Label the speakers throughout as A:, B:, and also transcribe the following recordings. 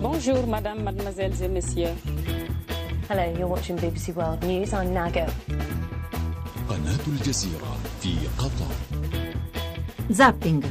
A: Bonjour, madame, mademoiselles et messieurs.
B: Hello, you're watching BBC World News. I'm Nago.
C: قناة الجزيرة في قطر
D: Zapping.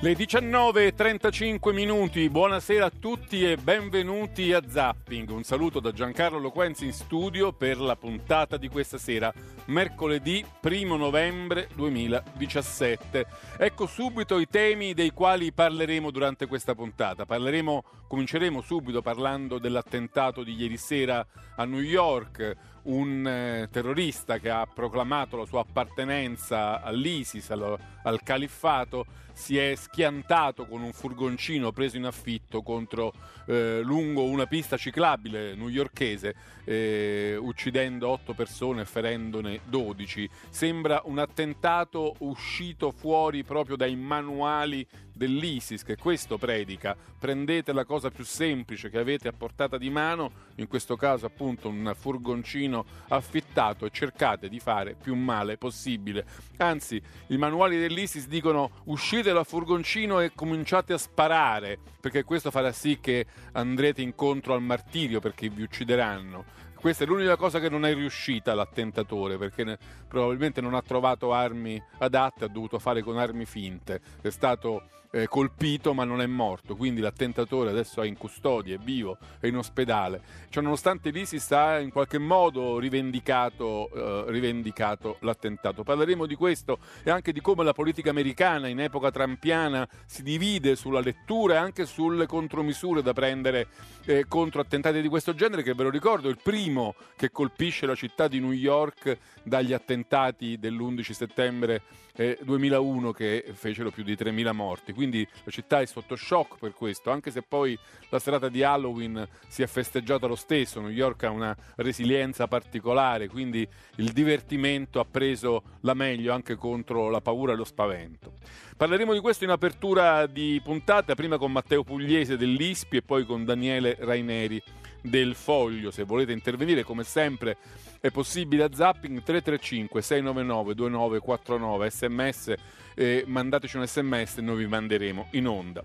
E: Le 19.35 minuti, buonasera a tutti e benvenuti a Zapping. Un saluto da Giancarlo Loquenzi in studio per la puntata di questa sera, mercoledì 1 novembre 2017. Ecco subito i temi dei quali parleremo durante questa puntata. Parleremo, cominceremo subito parlando dell'attentato di ieri sera a New York, un eh, terrorista che ha proclamato la sua appartenenza all'ISIS, al, al califfato, si è schiantato con un furgoncino preso in affitto contro, eh, lungo una pista ciclabile newyorchese, eh, uccidendo otto persone e ferendone 12. Sembra un attentato uscito fuori proprio dai manuali dell'ISIS che questo predica. Prendete la cosa più semplice che avete a portata di mano, in questo caso appunto un furgoncino affittato e cercate di fare più male possibile. Anzi, i manuali dell'ISIS dicono uscite dal furgoncino e cominciate a sparare, perché questo farà sì che andrete incontro al martirio perché vi uccideranno. Questa è l'unica cosa che non è riuscita l'attentatore, perché ne, probabilmente non ha trovato armi adatte, ha dovuto fare con armi finte. È stato eh, colpito ma non è morto, quindi l'attentatore adesso è in custodia, è vivo, è in ospedale. Cioè, nonostante l'ISIS ha in qualche modo rivendicato, eh, rivendicato l'attentato. Parleremo di questo e anche di come la politica americana in epoca trampiana si divide sulla lettura e anche sulle contromisure da prendere eh, contro attentati di questo genere, che ve lo ricordo, il primo che colpisce la città di New York dagli attentati dell'11 settembre eh, 2001 che fecero più di 3.000 morti. Quindi la città è sotto shock per questo, anche se poi la serata di Halloween si è festeggiata lo stesso. New York ha una resilienza particolare, quindi il divertimento ha preso la meglio anche contro la paura e lo spavento. Parleremo di questo in apertura di puntata, prima con Matteo Pugliese dell'ISPI e poi con Daniele Raineri del Foglio. Se volete intervenire, come sempre, è possibile a Zapping 335 699 2949 sms, eh, mandateci un sms e noi vi manderemo in onda.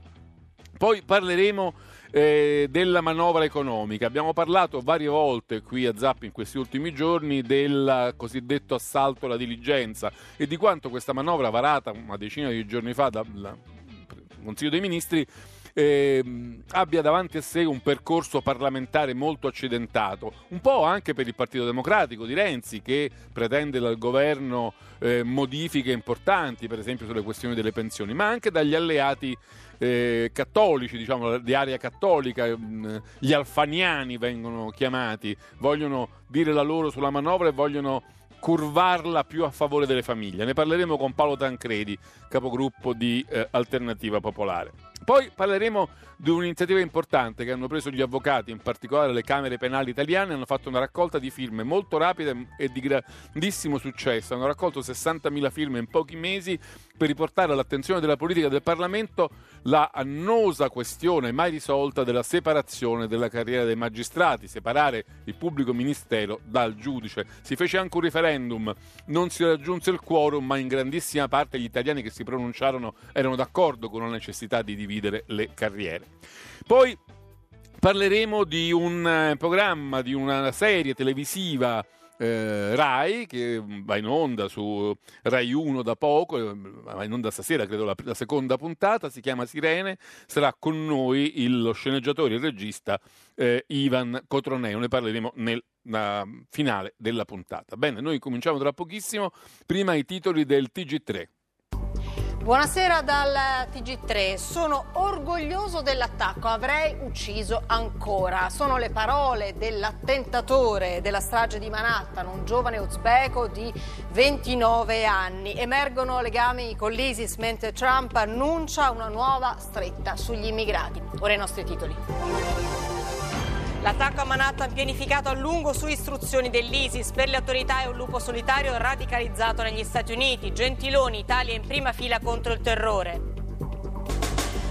E: Poi parleremo eh, della manovra economica. Abbiamo parlato varie volte qui a Zapping in questi ultimi giorni del cosiddetto assalto alla diligenza e di quanto questa manovra varata una decina di giorni fa dal Consiglio dei Ministri eh, abbia davanti a sé un percorso parlamentare molto accidentato, un po' anche per il Partito Democratico di Renzi che pretende dal governo eh, modifiche importanti, per esempio sulle questioni delle pensioni, ma anche dagli alleati eh, cattolici, diciamo di area cattolica, mh, gli alfaniani vengono chiamati, vogliono dire la loro sulla manovra e vogliono curvarla più a favore delle famiglie. Ne parleremo con Paolo Tancredi, capogruppo di eh, Alternativa Popolare. Poi parleremo di un'iniziativa importante che hanno preso gli avvocati, in particolare le Camere Penali italiane, hanno fatto una raccolta di firme molto rapida e di grandissimo successo. Hanno raccolto 60.000 firme in pochi mesi per riportare all'attenzione della politica del Parlamento la annosa questione mai risolta della separazione della carriera dei magistrati, separare il pubblico ministero dal giudice. Si fece anche un referendum, non si raggiunse il quorum, ma in grandissima parte gli italiani che si pronunciarono erano d'accordo con la necessità di dividere le carriere. Poi parleremo di un eh, programma, di una serie televisiva eh, Rai che va in onda su Rai 1 da poco, eh, va in onda stasera credo la, la seconda puntata, si chiama Sirene, sarà con noi il, lo sceneggiatore il regista eh, Ivan Cotroneo, ne parleremo nel finale della puntata. Bene, noi cominciamo tra pochissimo, prima i titoli del TG3.
F: Buonasera dal TG3. Sono orgoglioso dell'attacco, avrei ucciso ancora. Sono le parole dell'attentatore della strage di Manhattan, un giovane uzbeko di 29 anni. Emergono legami con l'ISIS mentre Trump annuncia una nuova stretta sugli immigrati. Ora i nostri titoli. L'attacco a Manhattan pianificato a lungo su istruzioni dell'ISIS per le autorità è un lupo solitario radicalizzato negli Stati Uniti. Gentiloni, Italia in prima fila contro il terrore.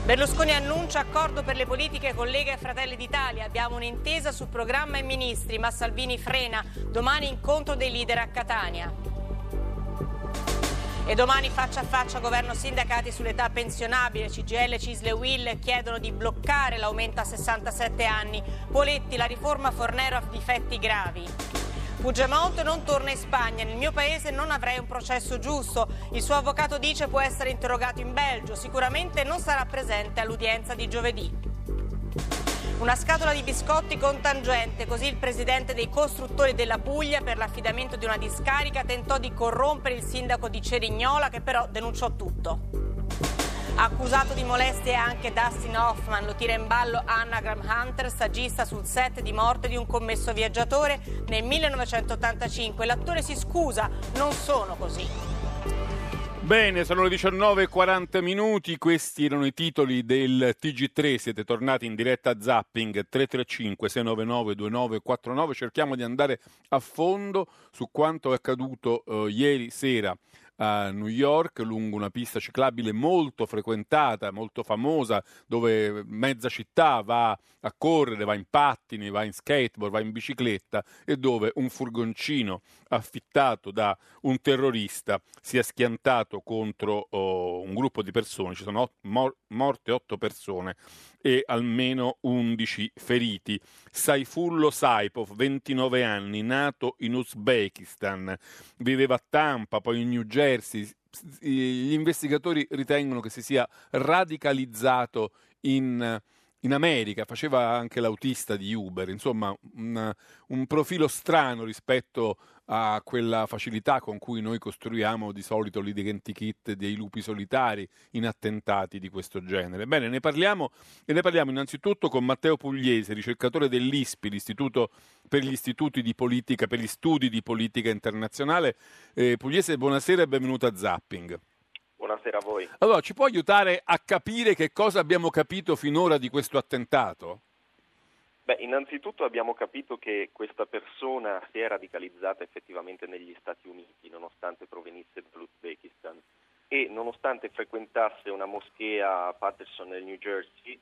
F: Berlusconi annuncia accordo per le politiche con Lega e Fratelli d'Italia. Abbiamo un'intesa su programma e ministri, ma Salvini frena. Domani incontro dei leader a Catania. E domani faccia a faccia governo sindacati sull'età pensionabile. CGL, Cisle e Will chiedono di bloccare l'aumento a 67 anni. Poletti, la riforma Fornero ha difetti gravi. Puigdemont non torna in Spagna, nel mio paese non avrei un processo giusto. Il suo avvocato dice può essere interrogato in Belgio, sicuramente non sarà presente all'udienza di giovedì. Una scatola di biscotti con tangente, così il presidente dei costruttori della Puglia per l'affidamento di una discarica tentò di corrompere il sindaco di Cerignola che però denunciò tutto. Accusato di molestie anche Dustin Hoffman, lo tira in ballo Anagram Hunter, saggista sul set di morte di un commesso viaggiatore nel 1985. L'attore si scusa, non sono così.
E: Bene, sono le 19.40 minuti, questi erano i titoli del TG3, siete tornati in diretta a Zapping 335 699 2949, cerchiamo di andare a fondo su quanto è accaduto eh, ieri sera a New York lungo una pista ciclabile molto frequentata, molto famosa, dove mezza città va a correre, va in pattini, va in skateboard, va in bicicletta e dove un furgoncino affittato da un terrorista si è schiantato contro oh, un gruppo di persone, ci sono mor- morte otto persone e almeno 11 feriti. Saifullo Saipov, 29 anni, nato in Uzbekistan, viveva a Tampa, poi in New Jersey. Gli investigatori ritengono che si sia radicalizzato in in America, faceva anche l'autista di Uber, insomma un, un, profilo strano rispetto a quella facilità con cui noi costruiamo di solito l'identikit dei lupi solitari in attentati di questo genere. Bene, ne parliamo e ne parliamo innanzitutto con Matteo Pugliese, ricercatore dell'ISPI, l'Istituto per gli istituti di politica, per gli studi di politica internazionale. Eh, Pugliese, buonasera e benvenuto a Zapping.
G: Buonasera a voi.
E: Allora, ci può aiutare a capire che cosa abbiamo capito finora di questo attentato?
G: Beh, innanzitutto abbiamo capito che questa persona si è radicalizzata effettivamente negli Stati Uniti, nonostante provenisse dall'Uzbekistan e nonostante frequentasse una moschea a Patterson nel New Jersey,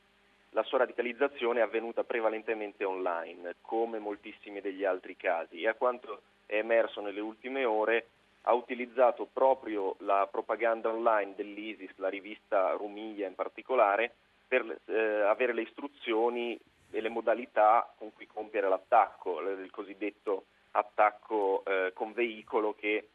G: la sua radicalizzazione è avvenuta prevalentemente online, come moltissimi degli altri casi, e a quanto è emerso nelle ultime ore ha utilizzato proprio la propaganda online dell'ISIS, la rivista Rumiglia in particolare, per eh, avere le istruzioni e le modalità con cui compiere l'attacco, il cosiddetto attacco eh, con veicolo che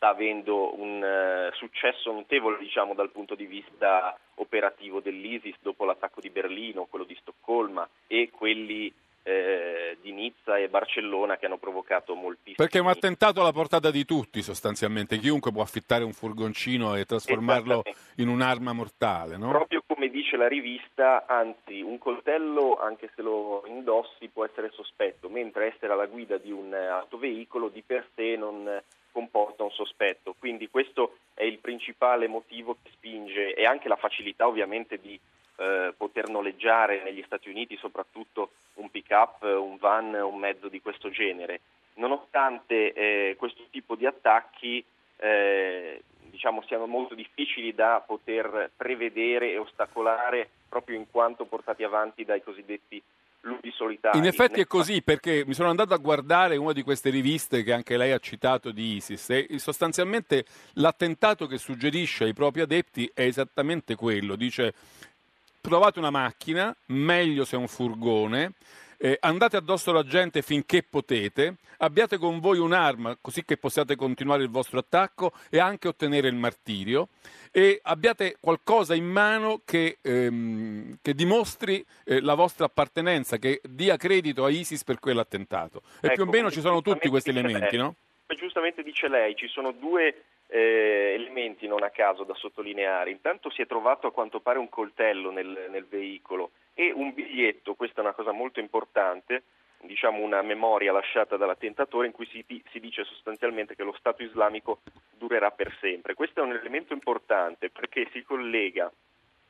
G: sta avendo un uh, successo notevole diciamo, dal punto di vista operativo dell'ISIS dopo l'attacco di Berlino, quello di Stoccolma e quelli eh, di Nizza e Barcellona che hanno provocato moltissimi.
E: Perché è un attentato alla portata di tutti sostanzialmente, chiunque può affittare un furgoncino e trasformarlo in un'arma mortale. No?
G: Proprio come dice la rivista, anzi un coltello anche se lo indossi può essere sospetto, mentre essere alla guida di un autoveicolo di per sé non comporta un sospetto. Quindi questo è il principale motivo che spinge e anche la facilità ovviamente di eh, poter noleggiare negli Stati Uniti soprattutto un pick-up, un van, un mezzo di questo genere. Nonostante eh, questo tipo di attacchi eh, diciamo, siano molto difficili da poter prevedere e ostacolare proprio in quanto portati avanti dai cosiddetti lupi solitari.
E: In effetti è così perché mi sono andato a guardare una di queste riviste che anche lei ha citato di ISIS e sostanzialmente l'attentato che suggerisce ai propri adepti è esattamente quello, dice trovate una macchina, meglio se è un furgone, eh, andate addosso alla gente finché potete, abbiate con voi un'arma così che possiate continuare il vostro attacco e anche ottenere il martirio e abbiate qualcosa in mano che, ehm, che dimostri eh, la vostra appartenenza, che dia credito a ISIS per quell'attentato. E
G: ecco,
E: più o meno ci sono tutti questi elementi,
G: lei,
E: no?
G: Giustamente dice lei, ci sono due eh, elementi non a caso da sottolineare. Intanto si è trovato a quanto pare un coltello nel, nel veicolo e un biglietto, questa è una cosa molto importante, diciamo una memoria lasciata dall'attentatore in cui si, si, dice sostanzialmente che lo Stato islamico durerà per sempre. Questo è un elemento importante perché si collega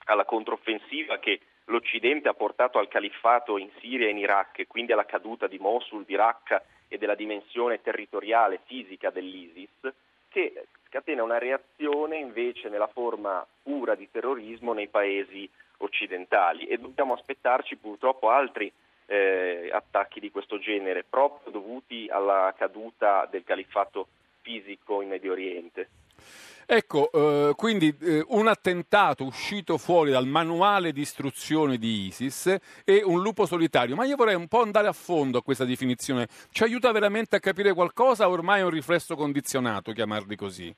G: alla controffensiva che l'Occidente ha portato al califfato in Siria e in Iraq e quindi alla caduta di Mosul, di Raqqa e della dimensione territoriale fisica dell'ISIS che scatena una reazione invece nella forma pura di terrorismo nei paesi occidentali e dobbiamo aspettarci purtroppo altri eh, attacchi di questo genere proprio dovuti alla caduta del califfato fisico in Medio Oriente.
E: Ecco, eh, quindi eh, un attentato uscito fuori dal manuale di istruzione di ISIS e un lupo solitario, ma io vorrei un po' andare a fondo a questa definizione. Ci aiuta veramente a capire qualcosa o ormai è un riflesso condizionato chiamarli così?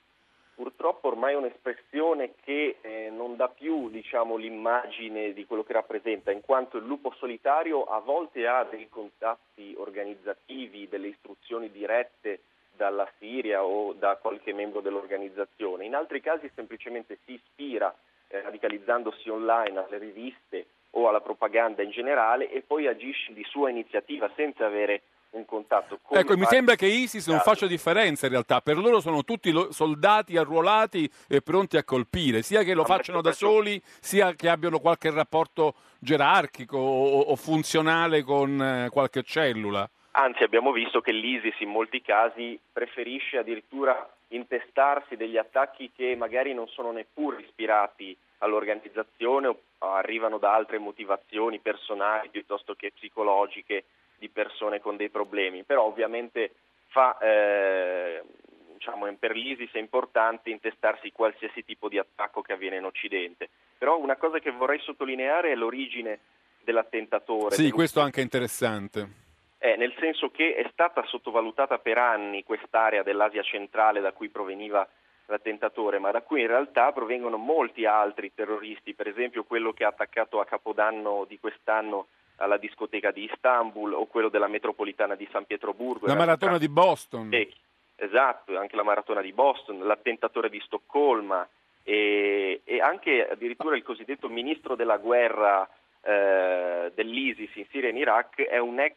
G: Purtroppo ormai è un'espressione che eh, non dà più diciamo, l'immagine di quello che rappresenta, in quanto il lupo solitario a volte ha dei contatti organizzativi, delle istruzioni dirette dalla Siria o da qualche membro dell'organizzazione, in altri casi semplicemente si ispira eh, radicalizzandosi online alle riviste o alla propaganda in generale e poi agisce di sua iniziativa senza avere un contatto con
E: Ecco, mi sembra che ISIS non faccia differenza in realtà, per loro sono tutti soldati arruolati e pronti a colpire, sia che lo facciano da soli, sia che abbiano qualche rapporto gerarchico o, o funzionale con eh, qualche cellula.
G: Anzi, abbiamo visto che l'ISIS in molti casi preferisce addirittura intestarsi degli attacchi che magari non sono neppure ispirati all'organizzazione o arrivano da altre motivazioni personali piuttosto che psicologiche di persone con dei problemi, però ovviamente fa, eh, diciamo, per l'ISIS è importante intestarsi qualsiasi tipo di attacco che avviene in Occidente. Però una cosa che vorrei sottolineare è l'origine dell'attentatore.
E: Sì, questo è anche interessante.
G: Eh, nel senso che è stata sottovalutata per anni quest'area dell'Asia centrale da cui proveniva l'attentatore, ma da cui in realtà provengono molti altri terroristi, per esempio quello che ha attaccato a Capodanno di quest'anno alla discoteca di Istanbul o quello della metropolitana di San Pietroburgo.
E: La maratona di Boston.
G: Eh, esatto, anche la maratona di Boston, l'attentatore di Stoccolma e, e anche addirittura il cosiddetto ministro della guerra eh, dell'ISIS in Siria e in Iraq è un ex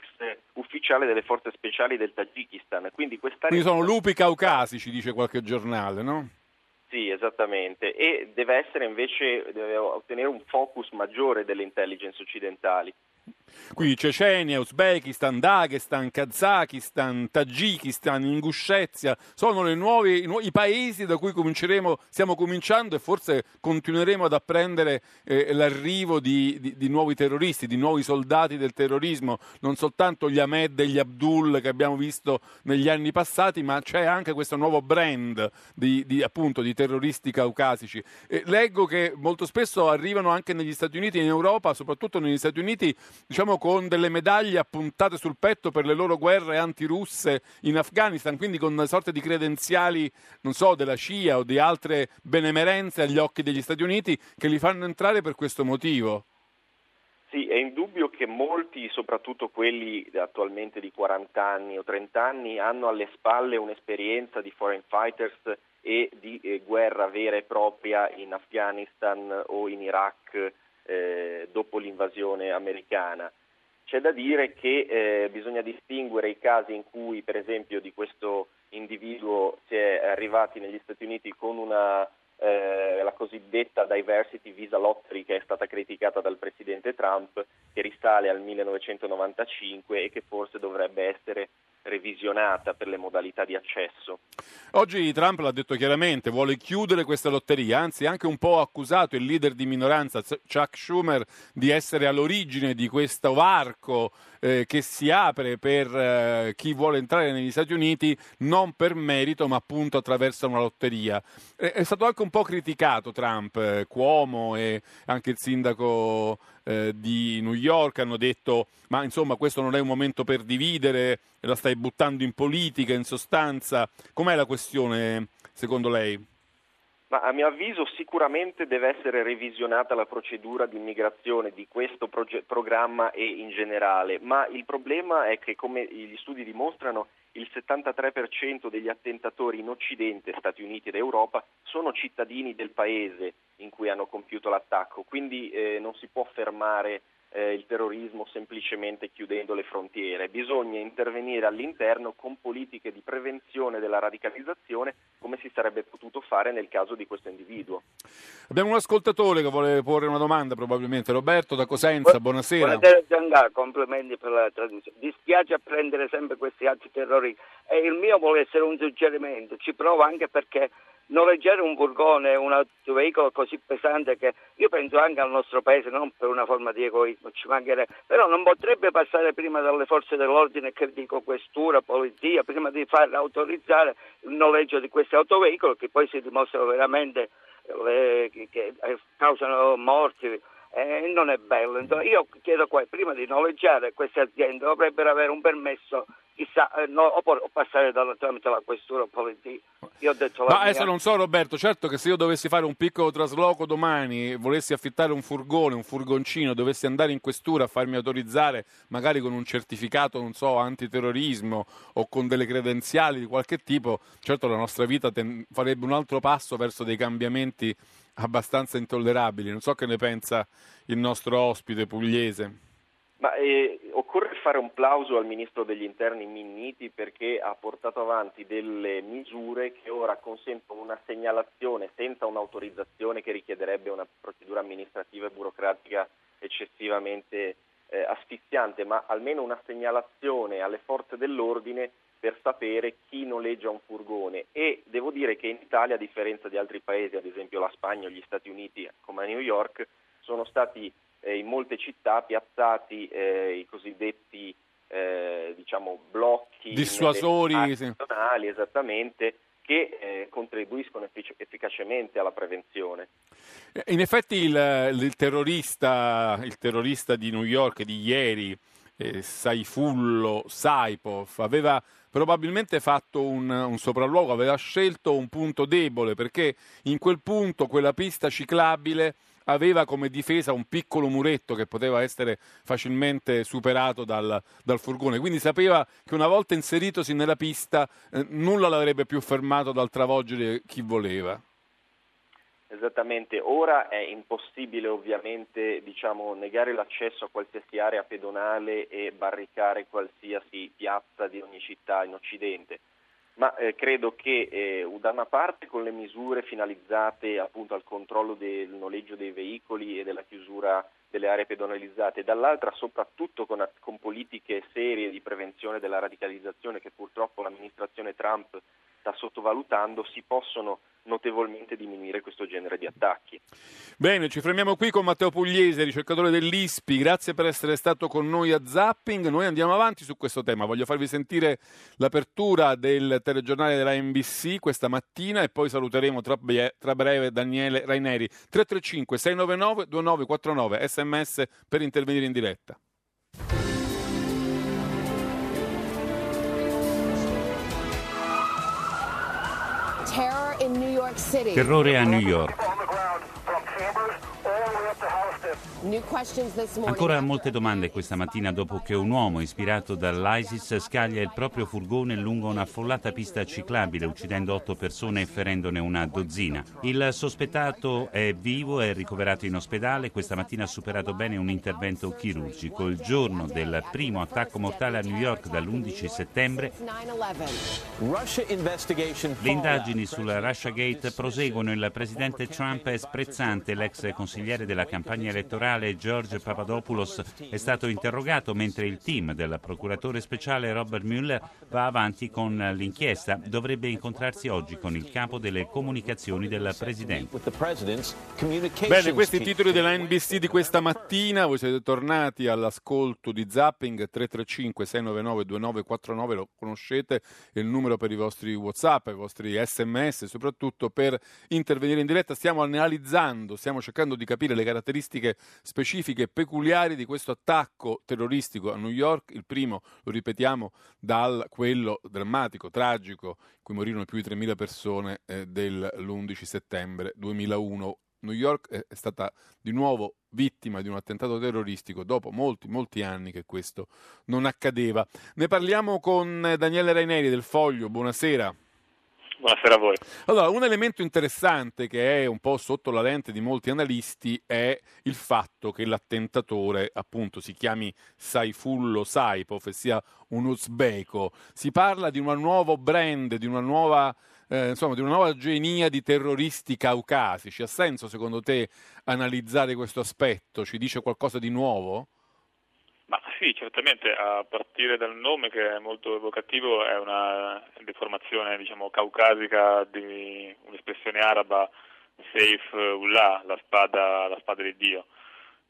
G: ufficiale delle forze speciali del Tagikistan. Quindi,
E: quindi sono lupi caucasici, dice qualche giornale, no?
G: Sì, esattamente, e deve essere invece, deve ottenere un focus maggiore delle intelligence occidentali.
E: Quindi Cecenia, Uzbekistan, Dagestan, Kazakistan, Tagikistan, Inguscezia sono nuove, i, nuovi, paesi da cui cominceremo, stiamo cominciando e forse continueremo ad apprendere eh, l'arrivo di, di, di, nuovi terroristi, di nuovi soldati del terrorismo, non soltanto gli Ahmed e gli Abdul che abbiamo visto negli anni passati, ma c'è anche questo nuovo brand di, di appunto, terroristi caucasici. Eh, leggo che molto spesso arrivano anche negli Stati Uniti e in Europa, soprattutto negli Stati Uniti, diciamo con delle medaglie appuntate sul petto per le loro guerre antirusse in Afghanistan, quindi con una sorta di credenziali, non so, della CIA o di altre benemerenze agli occhi degli Stati Uniti che li fanno entrare per questo motivo.
G: Sì, è indubbio che molti, soprattutto quelli attualmente di 40 anni o 30 anni, hanno alle spalle un'esperienza di foreign fighters e di eh, guerra vera e propria in Afghanistan o in Iraq eh, dopo l'invasione americana. C'è da dire che eh, bisogna distinguere i casi in cui, per esempio, di questo individuo si è arrivati negli Stati Uniti con una, eh, la cosiddetta diversity visa lottery che è stata criticata dal presidente Trump, che risale al 1995 e che forse dovrebbe essere revisionata per le modalità di accesso.
E: Oggi Trump l'ha detto chiaramente, vuole chiudere questa lotteria, anzi anche un po' accusato il leader di minoranza Chuck Schumer di essere all'origine di questo varco eh, che si apre per eh, chi vuole entrare negli Stati Uniti non per merito ma appunto attraverso una lotteria. Eh, è stato anche un po' criticato Trump, eh, Cuomo e anche il sindaco eh, di New York hanno detto ma insomma questo non è un momento per dividere, la stai buttando in politica in sostanza. Com'è la questione secondo lei?
G: Ma a mio avviso sicuramente deve essere revisionata la procedura di immigrazione di questo proge- programma e in generale, ma il problema è che come gli studi dimostrano il 73% degli attentatori in Occidente, Stati Uniti ed Europa, sono cittadini del paese in cui hanno compiuto l'attacco, quindi eh, non si può fermare eh, il terrorismo semplicemente chiudendo le frontiere, bisogna intervenire all'interno con politiche di prevenzione della radicalizzazione come si sarebbe potuto fare nel caso di questo individuo.
E: Abbiamo un ascoltatore che vuole porre una domanda probabilmente, Roberto da Cosenza, buonasera.
H: Buonasera Gianca, complimenti per la traduzione. Dispiace apprendere sempre questi atti terroristi e il mio vuole essere un suggerimento, ci provo anche perché noleggiare un furgone, un autoveicolo così pesante che io penso anche al nostro paese, non per una forma di egoismo, ci mancherebbe, però non potrebbe passare prima dalle forze dell'ordine, che dico questura, polizia, prima di far autorizzare il noleggio di questi autoveicoli che poi si dimostrano veramente le, che causano morti eh, non è bello. Io chiedo qua, prima di noleggiare queste aziende dovrebbero avere un permesso chissà, eh, no, o, passare dalla, tramite la questura o polizia. Io ho detto
E: Ma adesso non so Roberto, certo che se io dovessi fare un piccolo trasloco domani volessi affittare un furgone, un furgoncino, dovessi andare in questura a farmi autorizzare magari con un certificato, non so, antiterrorismo o con delle credenziali di qualche tipo, certo la nostra vita ten- farebbe un altro passo verso dei cambiamenti abbastanza intollerabili. Non so che ne pensa il nostro ospite pugliese.
G: Ma eh, occorre fare un plauso al ministro degli interni Minniti perché ha portato avanti delle misure che ora consentono una segnalazione senza un'autorizzazione che richiederebbe una procedura amministrativa e burocratica eccessivamente eh, asfissiante, ma almeno una segnalazione alle forze dell'ordine per sapere chi noleggia un furgone e devo dire che in Italia, a differenza di altri paesi, ad esempio la Spagna o gli Stati Uniti come a New York, sono stati eh, in molte città piazzati eh, i cosiddetti eh, diciamo, blocchi
E: dissuasori
G: nazionali, esattamente, che eh, contribuiscono effic- efficacemente alla prevenzione.
E: In effetti il, il, terrorista, il terrorista di New York di ieri, eh, Saifullo Saipov, aveva probabilmente fatto un, un, sopralluogo, aveva scelto un punto debole perché in quel punto, quella pista ciclabile, aveva come difesa un piccolo muretto che poteva essere facilmente superato dal, dal furgone, quindi sapeva che una volta inseritosi nella pista eh, nulla l'avrebbe più fermato dal travolgere chi voleva.
G: Esattamente, ora è impossibile ovviamente diciamo, negare l'accesso a qualsiasi area pedonale e barricare qualsiasi piazza di ogni città in Occidente. Ma eh, credo che eh, da una parte con le misure finalizzate appunto al controllo del noleggio dei veicoli e della chiusura delle aree pedonalizzate, dall'altra soprattutto con, con politiche serie di prevenzione della radicalizzazione che purtroppo l'amministrazione Trump sta sottovalutando, si possono notevolmente diminuire questo genere di attacchi.
E: Bene, ci fermiamo qui con Matteo Pugliese, ricercatore dell'ISPI. Grazie per essere stato con noi a Zapping. Noi andiamo avanti su questo tema. Voglio farvi sentire l'apertura del telegiornale della NBC questa mattina e poi saluteremo tra, breve Daniele Raineri. 335 699 2949 sms per intervenire in diretta.
I: Terrore a New York. Ancora molte domande questa mattina dopo che un uomo ispirato dall'ISIS scaglia il proprio furgone lungo un'affollata pista ciclabile uccidendo otto persone e ferendone una dozzina. Il sospettato è vivo, è ricoverato in ospedale, questa mattina ha superato bene un intervento chirurgico. Il giorno del primo attacco mortale a New York dall'11 settembre le indagini sul Russiagate proseguono. Il presidente Trump è sprezzante, l'ex consigliere della campagna elettorale generale George Papadopoulos è stato interrogato mentre il team del procuratore speciale Robert Mueller va avanti con l'inchiesta. Dovrebbe incontrarsi oggi con il capo delle comunicazioni del Presidente.
E: Bene, questi i titoli della NBC di questa mattina. Voi siete tornati all'ascolto di Zapping 335 699 2949, lo conoscete, è il numero per i vostri WhatsApp, i vostri SMS, soprattutto per intervenire in diretta. Stiamo analizzando, stiamo cercando di capire le caratteristiche specifiche peculiari di questo attacco terroristico a New York, il primo, lo ripetiamo, dal quello drammatico, tragico, in cui morirono più di 3.000 persone eh, dell'11 settembre 2001. New York è stata di nuovo vittima di un attentato terroristico dopo molti, molti anni che questo non accadeva. Ne parliamo con Daniele Raineri del Foglio, buonasera.
J: Buonasera a voi.
E: Allora, un elemento interessante che è un po' sotto la lente di molti analisti è il fatto che l'attentatore, appunto, si chiami Saifullo Saipov e sia un uzbeko. Si parla di un nuovo brand, di una nuova, eh, insomma, di una nuova genia di terroristi caucasici. Ha senso, secondo te, analizzare questo aspetto? Ci dice qualcosa di nuovo?
J: Ma sì, certamente, a partire dal nome che è molto evocativo, è una deformazione diciamo, caucasica di un'espressione araba, Seif Ullah, la spada, la spada di Dio,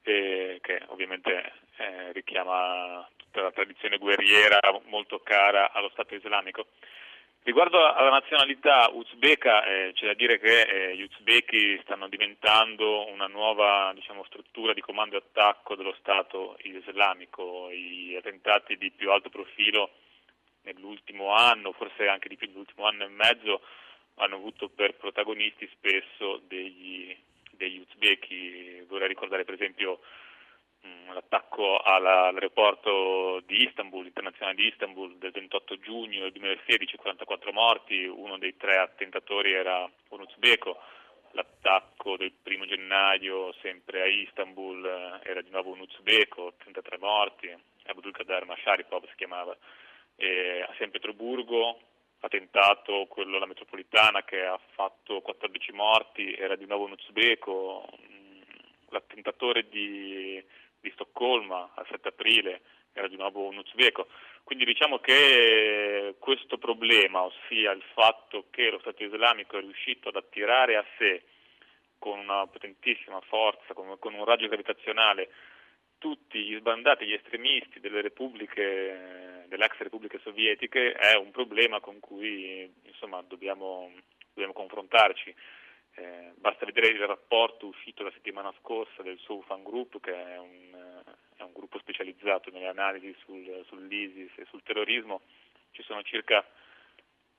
J: che ovviamente eh, richiama tutta la tradizione guerriera molto cara allo Stato islamico. Riguardo alla nazionalità uzbeka, eh, c'è da dire che eh, gli uzbeki stanno diventando una nuova diciamo, struttura di comando e attacco dello Stato islamico. I attentati di più alto profilo nell'ultimo anno, forse anche di più nell'ultimo anno e mezzo, hanno avuto per protagonisti spesso degli, degli uzbeki. Vorrei ricordare per esempio l'attacco all'aeroporto di Istanbul, internazionale di Istanbul del 28 giugno del 2016, 44 morti, uno dei tre attentatori era un uzbeko, l'attacco del primo gennaio sempre a Istanbul eh, era di nuovo un uzbeko, 33 morti, Abdulkader Masharipov si chiamava, e a San Pietroburgo attentato quello alla metropolitana che ha fatto 14 morti, era di nuovo un uzbeko, mm, l'attentatore di di Stoccolma al 7 aprile, era di nuovo un uzbeko. Quindi diciamo che questo problema, ossia il fatto che lo Stato islamico è riuscito ad attirare a sé con una potentissima forza, con, con un raggio gravitazionale, tutti gli sbandati, gli estremisti delle repubbliche, delle ex repubbliche sovietiche, è un problema con cui insomma, dobbiamo, dobbiamo confrontarci. Eh, basta vedere il rapporto uscito la settimana scorsa del Soufan Group, che è un, è un gruppo specializzato nelle analisi sul, sull'ISIS e sul terrorismo. Ci sono circa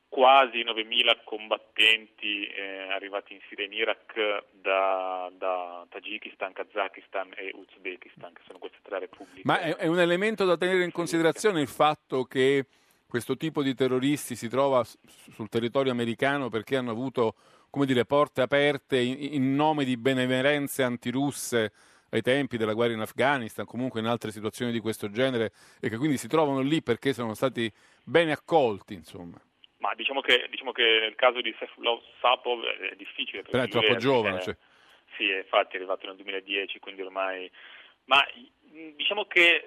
J: quasi 9.000 combattenti eh, arrivati in Siria e in Iraq da, da Tagikistan, Kazakistan e Uzbekistan, che sono queste tre repubbliche.
E: Ma è, è un elemento da tenere in considerazione il fatto che questo tipo di terroristi si trova sul territorio americano perché hanno avuto come dire, porte aperte in, in nome di benemerenze antirusse ai tempi della guerra in Afghanistan, comunque in altre situazioni di questo genere, e che quindi si trovano lì perché sono stati bene accolti, insomma.
J: Ma diciamo che, diciamo che nel caso di Sefulov Sapov è difficile.
E: Però è troppo è, giovane. Cioè.
J: Sì, infatti è arrivato nel 2010, quindi ormai... Ma diciamo che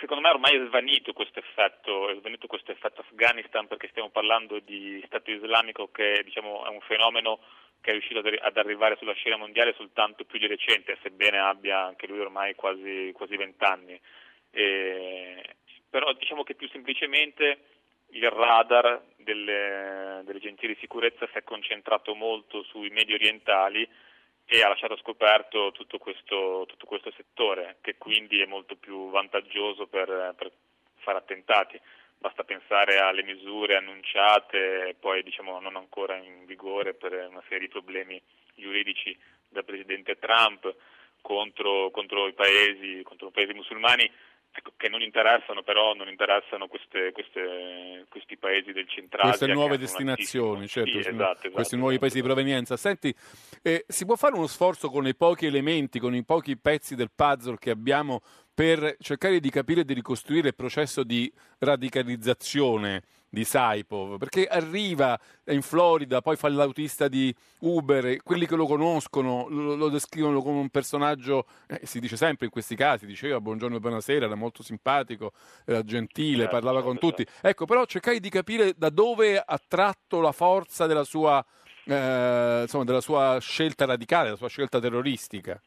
J: secondo me ormai è svanito questo effetto, è svanito questo effetto Afghanistan perché stiamo parlando di Stato islamico che diciamo, è un fenomeno che è riuscito ad arrivare sulla scena mondiale soltanto più di recente, sebbene abbia anche lui ormai quasi, quasi 20 anni. E, però diciamo che più semplicemente il radar delle, delle agenzie di sicurezza si è concentrato molto sui medio orientali e ha lasciato scoperto tutto questo, tutto questo settore, che quindi è molto più vantaggioso per, per fare attentati. Basta pensare alle misure annunciate poi diciamo, non ancora in vigore per una serie di problemi giuridici dal Presidente Trump contro, contro i paesi, contro i paesi musulmani ecco, che non interessano però non interessano queste, queste, questi paesi del centrale.
E: Queste nuove destinazioni, certo,
J: sì, esatto, esatto,
E: questi nuovi paesi di provenienza. Senti, eh, si può fare uno sforzo con i pochi elementi, con i pochi pezzi del puzzle che abbiamo per cercare di capire e di ricostruire il processo di radicalizzazione di Saipov, perché arriva in Florida, poi fa l'autista di Uber, e quelli che lo conoscono lo, lo descrivono come un personaggio, eh, si dice sempre in questi casi, diceva buongiorno e buonasera, era molto simpatico, era gentile, certo, parlava con tutti. Ecco, però cercai di capire da dove ha tratto la forza della sua, eh, insomma, della sua scelta radicale, della sua scelta terroristica.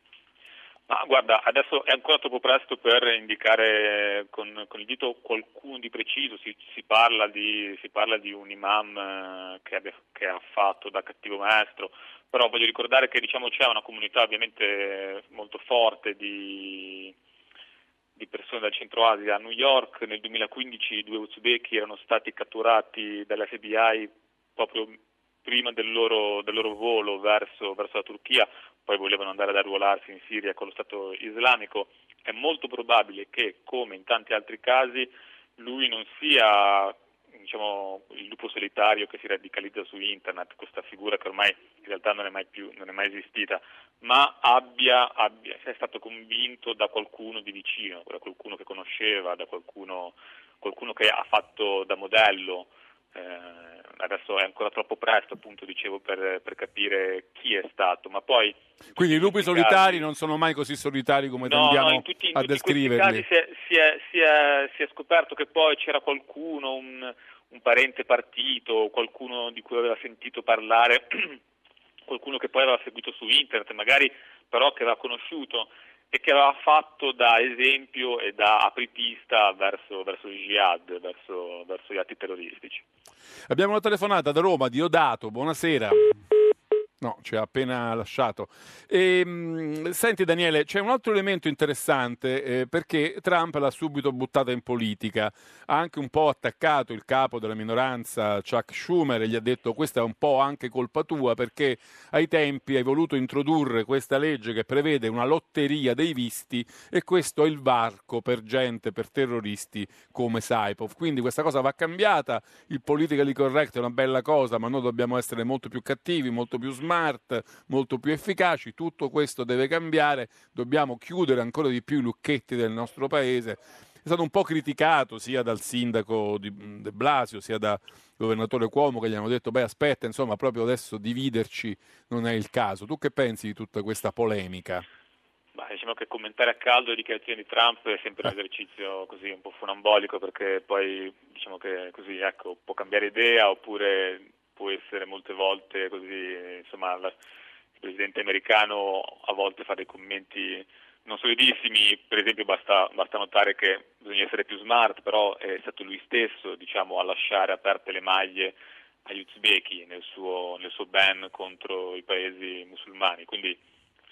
J: Ma guarda, adesso è ancora troppo presto per indicare con, con il dito qualcuno di preciso, si, si, parla, di, si parla, di, un imam eh, che, abbia, che, ha fatto da cattivo maestro, però voglio ricordare che diciamo, c'è una comunità ovviamente molto forte di, di persone dal centro Asia. A New York, nel 2015 due uzbeki erano stati catturati dall'FBI proprio prima del loro, del loro volo verso, verso, la Turchia, poi volevano andare ad arruolarsi in Siria con lo Stato islamico, è molto probabile che, come in tanti altri casi, lui non sia diciamo, il lupo solitario che si radicalizza su internet, questa figura che ormai in realtà non è mai, più, non è mai esistita, ma abbia, abbia, sia stato convinto da qualcuno di vicino, da qualcuno che conosceva, da qualcuno, qualcuno che ha fatto da modello eh, adesso è ancora troppo presto, appunto, dicevo, per, per capire chi è stato, ma poi...
E: Quindi i lupi solitari casi, non sono mai così solitari come
J: no,
E: tendiamo
J: no, in tutti, in
E: a descriverli.
J: casi si è, si, è, si, è, si è, scoperto che poi c'era qualcuno, un, un parente partito, qualcuno di cui aveva sentito parlare, qualcuno che poi aveva seguito su internet, magari però che aveva conosciuto e che aveva fatto da esempio e da apripista verso, verso il jihad, verso, verso gli atti terroristici.
E: Abbiamo una telefonata da Roma di Odato, buonasera. No, ci ha appena lasciato. E, ehm, senti Daniele, c'è un altro elemento interessante eh, perché Trump l'ha subito buttata in politica, ha anche un po' attaccato il capo della minoranza Chuck Schumer e gli ha detto questa è un po' anche colpa tua perché ai tempi hai voluto introdurre questa legge che prevede una lotteria dei visti e questo è il varco per gente, per terroristi come Saipov. Quindi questa cosa va cambiata, il politically correct è una bella cosa ma noi dobbiamo essere molto più cattivi, molto più smart smart, molto più efficaci. Tutto questo deve cambiare, dobbiamo chiudere ancora di più i lucchetti del nostro paese. È stato un po' criticato sia dal sindaco di De Blasio sia dal governatore Cuomo che gli hanno detto beh aspetta insomma proprio adesso dividerci non è il caso. Tu che pensi di tutta questa polemica?
J: Bah, diciamo che commentare a caldo le dichiarazioni di Trump è sempre un esercizio così un po' funambolico perché poi diciamo che così ecco, può cambiare idea oppure può essere molte volte così, insomma, la, il presidente americano a volte fa dei commenti non solidissimi, per esempio basta, basta, notare che bisogna essere più smart, però è stato lui stesso diciamo, a lasciare aperte le maglie agli uzbeki nel suo, nel suo ban contro i paesi musulmani, quindi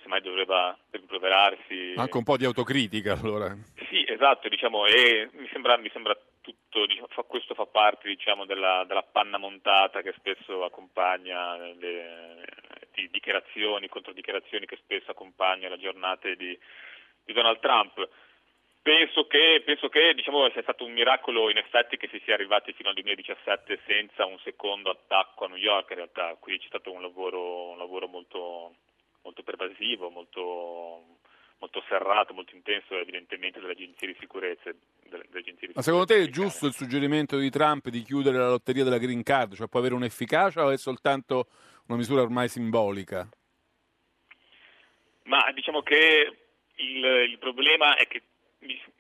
J: semmai dovrebbe rimproverarsi.
E: Anche un po' di autocritica allora.
J: Sì, esatto, diciamo, e mi sembra, mi sembra tutto, diciamo, questo fa parte diciamo, della, della, panna montata che spesso accompagna le, di dichiarazioni, controdichiarazioni che spesso accompagna le giornate di, di Donald Trump. Penso che, penso che diciamo, sia stato un miracolo in effetti che si sia arrivati fino al 2017 senza un secondo attacco a New York, in realtà qui c'è stato un lavoro, un lavoro molto, molto pervasivo, molto, molto serrato, molto intenso evidentemente delle agenzie di sicurezza. Delle, delle agenzie di
E: Ma secondo te è giusto il suggerimento di Trump di chiudere la lotteria della green card? Cioè può avere un'efficacia o è soltanto una misura ormai simbolica?
J: Ma diciamo che il, il problema è che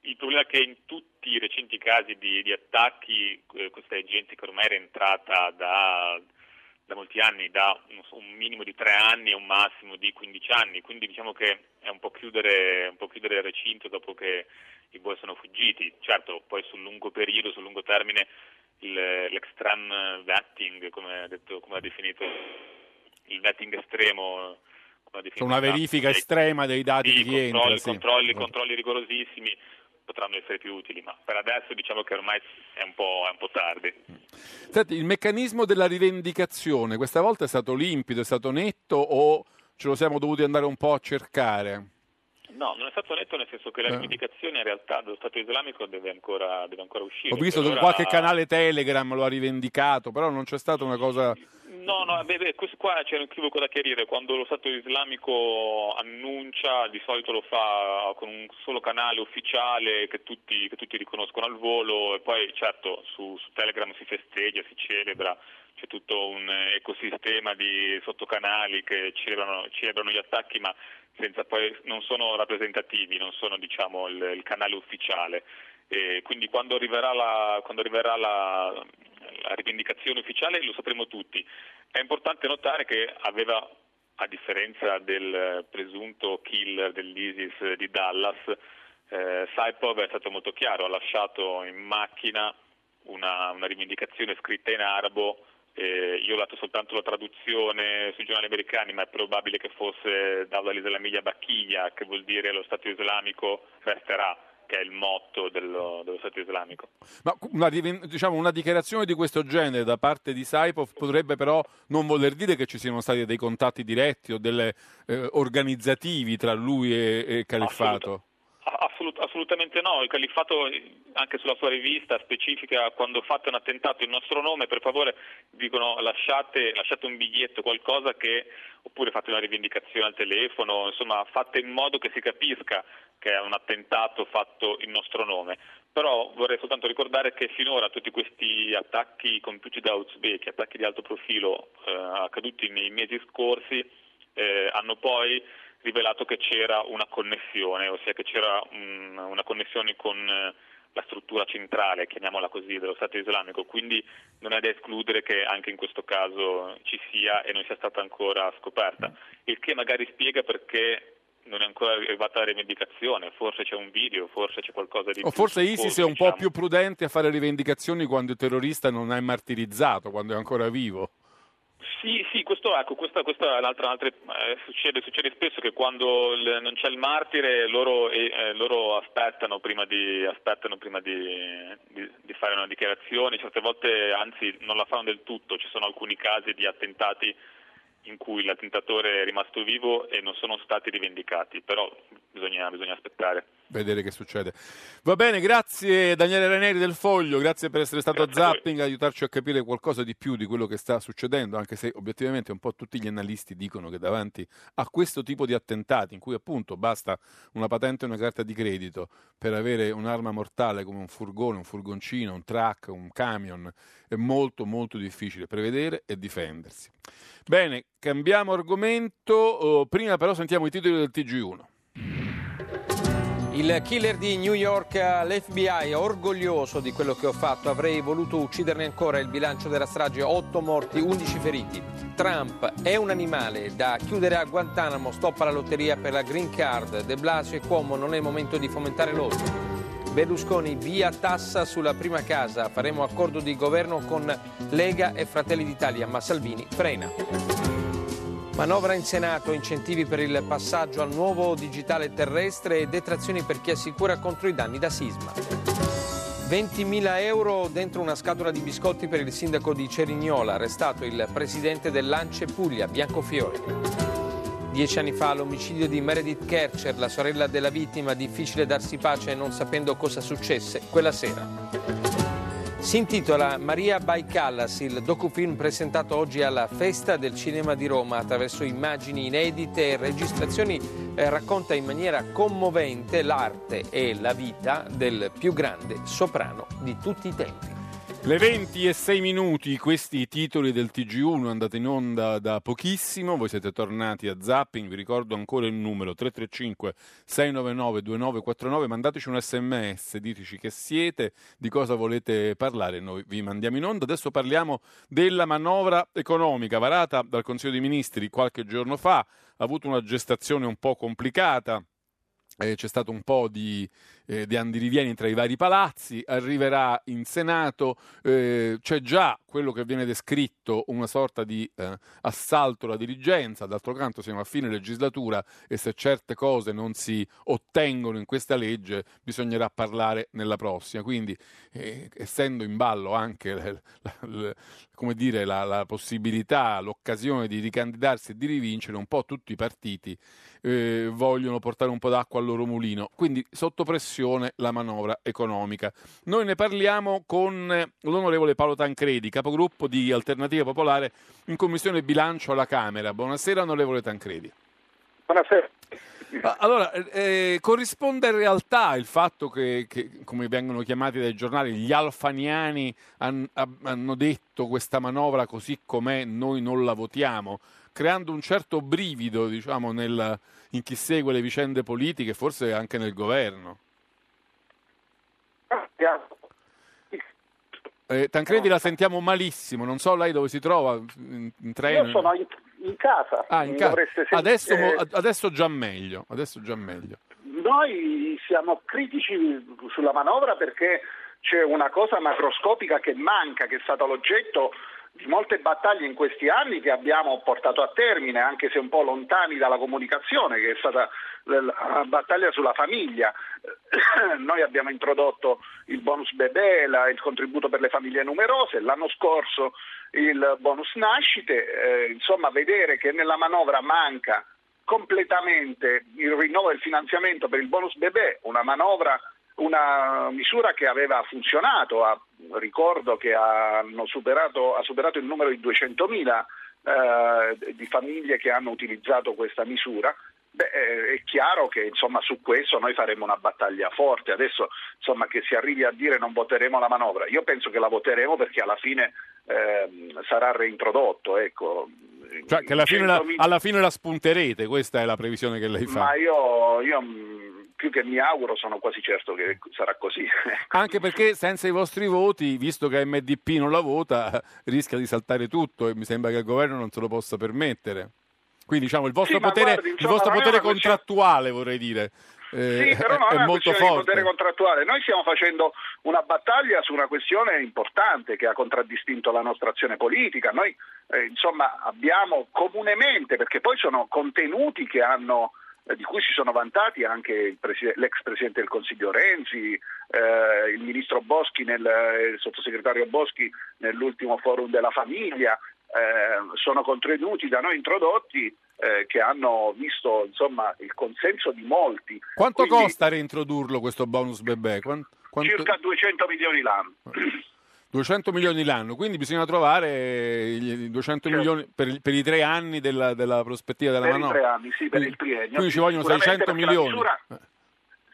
J: il problema è che in tutti i recenti casi di, di attacchi eh, questa agenza che ormai era entrata da da molti anni, da un minimo di tre anni a un massimo di 15 anni, quindi diciamo che è un po' chiudere, un po chiudere il recinto dopo che i buoi sono fuggiti. Certo, poi sul lungo periodo, sul lungo termine, il, l'extreme vetting, come ha, detto, come ha definito, il vetting estremo,
E: una verifica estrema dei dati di chi
J: controlli,
E: entra. Sì.
J: Controlli, controlli rigorosissimi potranno essere più utili, ma per adesso diciamo che ormai è un po', è un po tardi.
E: Senti, il meccanismo della rivendicazione questa volta è stato limpido, è stato netto o ce lo siamo dovuti andare un po' a cercare?
J: No, non è stato netto nel senso che la eh. rivendicazione in realtà dello Stato islamico deve ancora, deve ancora uscire.
E: Ho visto che qualche canale Telegram lo ha rivendicato, però non c'è stata una cosa
J: No, no, beh, questo qua c'è un equivoco da chiarire. Quando lo Stato islamico annuncia, di solito lo fa con un solo canale ufficiale che tutti, che tutti riconoscono al volo e poi certo su, su Telegram si festeggia, si celebra, c'è tutto un ecosistema di sottocanali che celebrano, celebrano gli attacchi ma poi, non sono rappresentativi, non sono diciamo, il, il canale ufficiale. E quindi quando arriverà la, quando arriverà la, la rivendicazione ufficiale lo sapremo tutti. È importante notare che aveva, a differenza del presunto killer dell'ISIS di Dallas, eh, Saipov è stato molto chiaro, ha lasciato in macchina una, una rivendicazione scritta in arabo eh, io ho dato soltanto la traduzione sui giornali americani, ma è probabile che fosse Dawla l'Islamia Bacchiglia, che vuol dire lo Stato islamico resterà che è il motto dello, dello Stato islamico.
E: Ma una, diciamo, una, dichiarazione di questo genere da parte di Saipov potrebbe però non voler dire che ci siano stati dei contatti diretti o delle eh, organizzativi tra lui e, e Califfato?
J: Assolut- assolutamente no, il Califfato anche sulla sua rivista specifica quando fate un attentato in nostro nome per favore dicono lasciate, lasciate un biglietto, qualcosa che oppure fate una rivendicazione al telefono, insomma fate in modo che si capisca che è un attentato fatto in nostro nome. Però vorrei soltanto ricordare che finora tutti questi attacchi compiuti da Uzbeki, attacchi di alto profilo eh, accaduti nei mesi scorsi, eh, hanno poi rivelato che c'era una connessione, ossia che c'era un, una connessione con eh, la struttura centrale, chiamiamola così, dello Stato islamico, quindi non è da escludere che anche in questo caso ci sia e non sia stata ancora scoperta, il che magari spiega perché non è ancora arrivata la rivendicazione, forse c'è un video, forse c'è qualcosa di
E: o forse ISIS
J: succoso,
E: è un po'
J: diciamo.
E: più prudente a fare rivendicazioni quando il terrorista non è martirizzato, quando è ancora vivo.
J: Sì, sì, questo, ecco, questa, questa è un'altra, un'altra eh, succede, succede spesso che quando il- non c'è il martire loro, eh, loro aspettano prima, di, aspettano prima di, di- di fare una dichiarazione, certe volte anzi non la fanno del tutto, ci sono alcuni casi di attentati in cui l'attentatore è rimasto vivo e non sono stati rivendicati, però bisogna, bisogna aspettare.
E: Vedere che succede. Va bene, grazie Daniele Ranieri del Foglio, grazie per essere stato
J: Grazie
E: a
J: a.
E: Zapping, aiutarci a capire qualcosa di più di quello che sta succedendo, anche se obiettivamente un po' tutti gli analisti dicono che davanti a questo tipo di attentati, in cui appunto basta una patente e una carta di credito per avere un'arma mortale come un furgone, un furgoncino, un truck, un camion, è molto molto difficile prevedere e difendersi. Bene, cambiamo argomento, oh, prima però sentiamo i titoli del TG1.
K: Il killer di New York, l'FBI è orgoglioso di quello che ho fatto, avrei voluto ucciderne ancora, il bilancio della strage 8 morti, 11 feriti. Trump è un animale da chiudere a Guantanamo, stop alla lotteria per la green card, De Blasio e Cuomo non è il momento di fomentare l'odio. Berlusconi via tassa sulla prima casa, faremo accordo di governo con Lega e Fratelli d'Italia, ma Salvini frena. Manovra in Senato, incentivi per il passaggio al nuovo digitale terrestre e detrazioni per chi assicura contro i danni da sisma. 20.000 euro dentro una scatola di biscotti per il sindaco di Cerignola, arrestato il presidente dell'Ance Puglia, Biancofiore. Dieci anni fa l'omicidio di Meredith Kercher, la sorella della vittima, difficile darsi pace non sapendo cosa successe quella sera. Si intitola Maria by Callas, il docufilm presentato oggi alla Festa del Cinema di Roma attraverso immagini inedite e registrazioni eh, racconta in maniera commovente l'arte e la vita del più grande soprano di tutti i tempi.
E: Le 20 e 6 minuti, questi titoli del TG1 andate in onda da pochissimo, voi siete tornati a Zapping, vi ricordo ancora il numero 335 699 2949, mandateci un sms, diteci che siete, di cosa volete parlare, noi vi mandiamo in onda. Adesso parliamo della manovra economica varata dal Consiglio dei Ministri qualche giorno fa, ha avuto una gestazione un po' complicata, eh, c'è stato un po' di, eh, di andirivieni tra i vari palazzi, arriverà in Senato, eh, c'è già quello che viene descritto una sorta di eh, assalto alla dirigenza, d'altro canto siamo a fine legislatura e se certe cose non si ottengono in questa legge bisognerà parlare nella prossima, quindi eh, essendo in ballo anche la- la- come dire, la, la possibilità, l'occasione di ricandidarsi e di rivincere, un po' tutti i partiti eh, vogliono portare un po' d'acqua al loro mulino. Quindi sotto pressione la manovra economica. Noi ne parliamo con eh, l'onorevole Paolo Tancredi, capogruppo di Alternativa Popolare in Commissione Bilancio alla Camera. Buonasera onorevole Tancredi.
L: Buonasera.
E: Allora, eh, corrisponde in realtà il fatto che, che, come vengono chiamati dai giornali, gli alfaniani han- ha- hanno detto questa manovra così com'è, noi non la votiamo, creando un certo brivido, diciamo, nel- in chi segue le vicende politiche, forse anche nel governo. Eh, Tancredi la sentiamo malissimo, non so lei dove si trova, in, in treno.
L: Io sono in, in casa.
E: Ah, in casa. Adesso,
L: eh,
E: adesso già meglio, adesso già meglio.
L: Noi siamo critici sulla manovra perché c'è una cosa macroscopica che manca, che è stata l'oggetto di molte battaglie in questi anni che abbiamo portato a termine, anche se un po' lontani dalla comunicazione, che è stata la battaglia sulla famiglia. Noi abbiamo introdotto il bonus bebè, il contributo per le famiglie numerose, l'anno scorso il bonus nascite, eh, insomma vedere che nella manovra manca completamente il rinnovo del finanziamento per il bonus bebè, una manovra, una misura che aveva funzionato, ha- ricordo che hanno superato, ha superato il numero di 200.000 eh, di famiglie che hanno utilizzato questa misura, Beh, eh, è chiaro che insomma, su questo noi faremo una battaglia forte. Adesso insomma, che si arrivi a dire non voteremo la manovra, io penso che la voteremo perché alla fine eh, sarà reintrodotto. Ecco.
E: Cioè che alla fine, la, alla fine, la, spunterete, questa è la previsione che lei fa.
L: Ma io, io più che mi auguro sono quasi certo che sarà così.
E: Anche perché senza i vostri voti, visto che MDP non la vota, rischia di saltare tutto e mi sembra che il governo non se lo possa permettere. Quindi diciamo il vostro
L: sì,
E: potere,
L: guardi, insomma,
E: il vostro potere contrattuale,
L: questione...
E: vorrei dire. Eh,
L: sì, però non
E: è,
L: una
E: molto
L: questione
E: forte.
L: di potere contrattuale. Noi stiamo facendo una battaglia su una questione importante che ha contraddistinto la nostra azione politica. Noi, eh, insomma, abbiamo comunemente, perché poi sono contenuti che hanno di cui si sono vantati anche preside- l'ex Presidente del Consiglio Renzi, eh, il Ministro Boschi, nel, il Sottosegretario Boschi nell'ultimo forum della famiglia, eh, sono contenuti da noi introdotti eh, che hanno visto insomma, il consenso di molti.
E: Quanto
L: Quindi,
E: costa reintrodurlo questo bonus bebè? Quanto, quanto...
L: Circa 200 milioni l'anno.
E: 200 milioni l'anno, quindi bisogna trovare i 200
L: certo.
E: milioni per, per, i tre anni della, della prospettiva della
L: per
E: manovra.
L: Per i tre anni, sì, per
E: quindi,
L: il triennio.
E: Quindi ci vogliono 600 milioni.
L: La misura,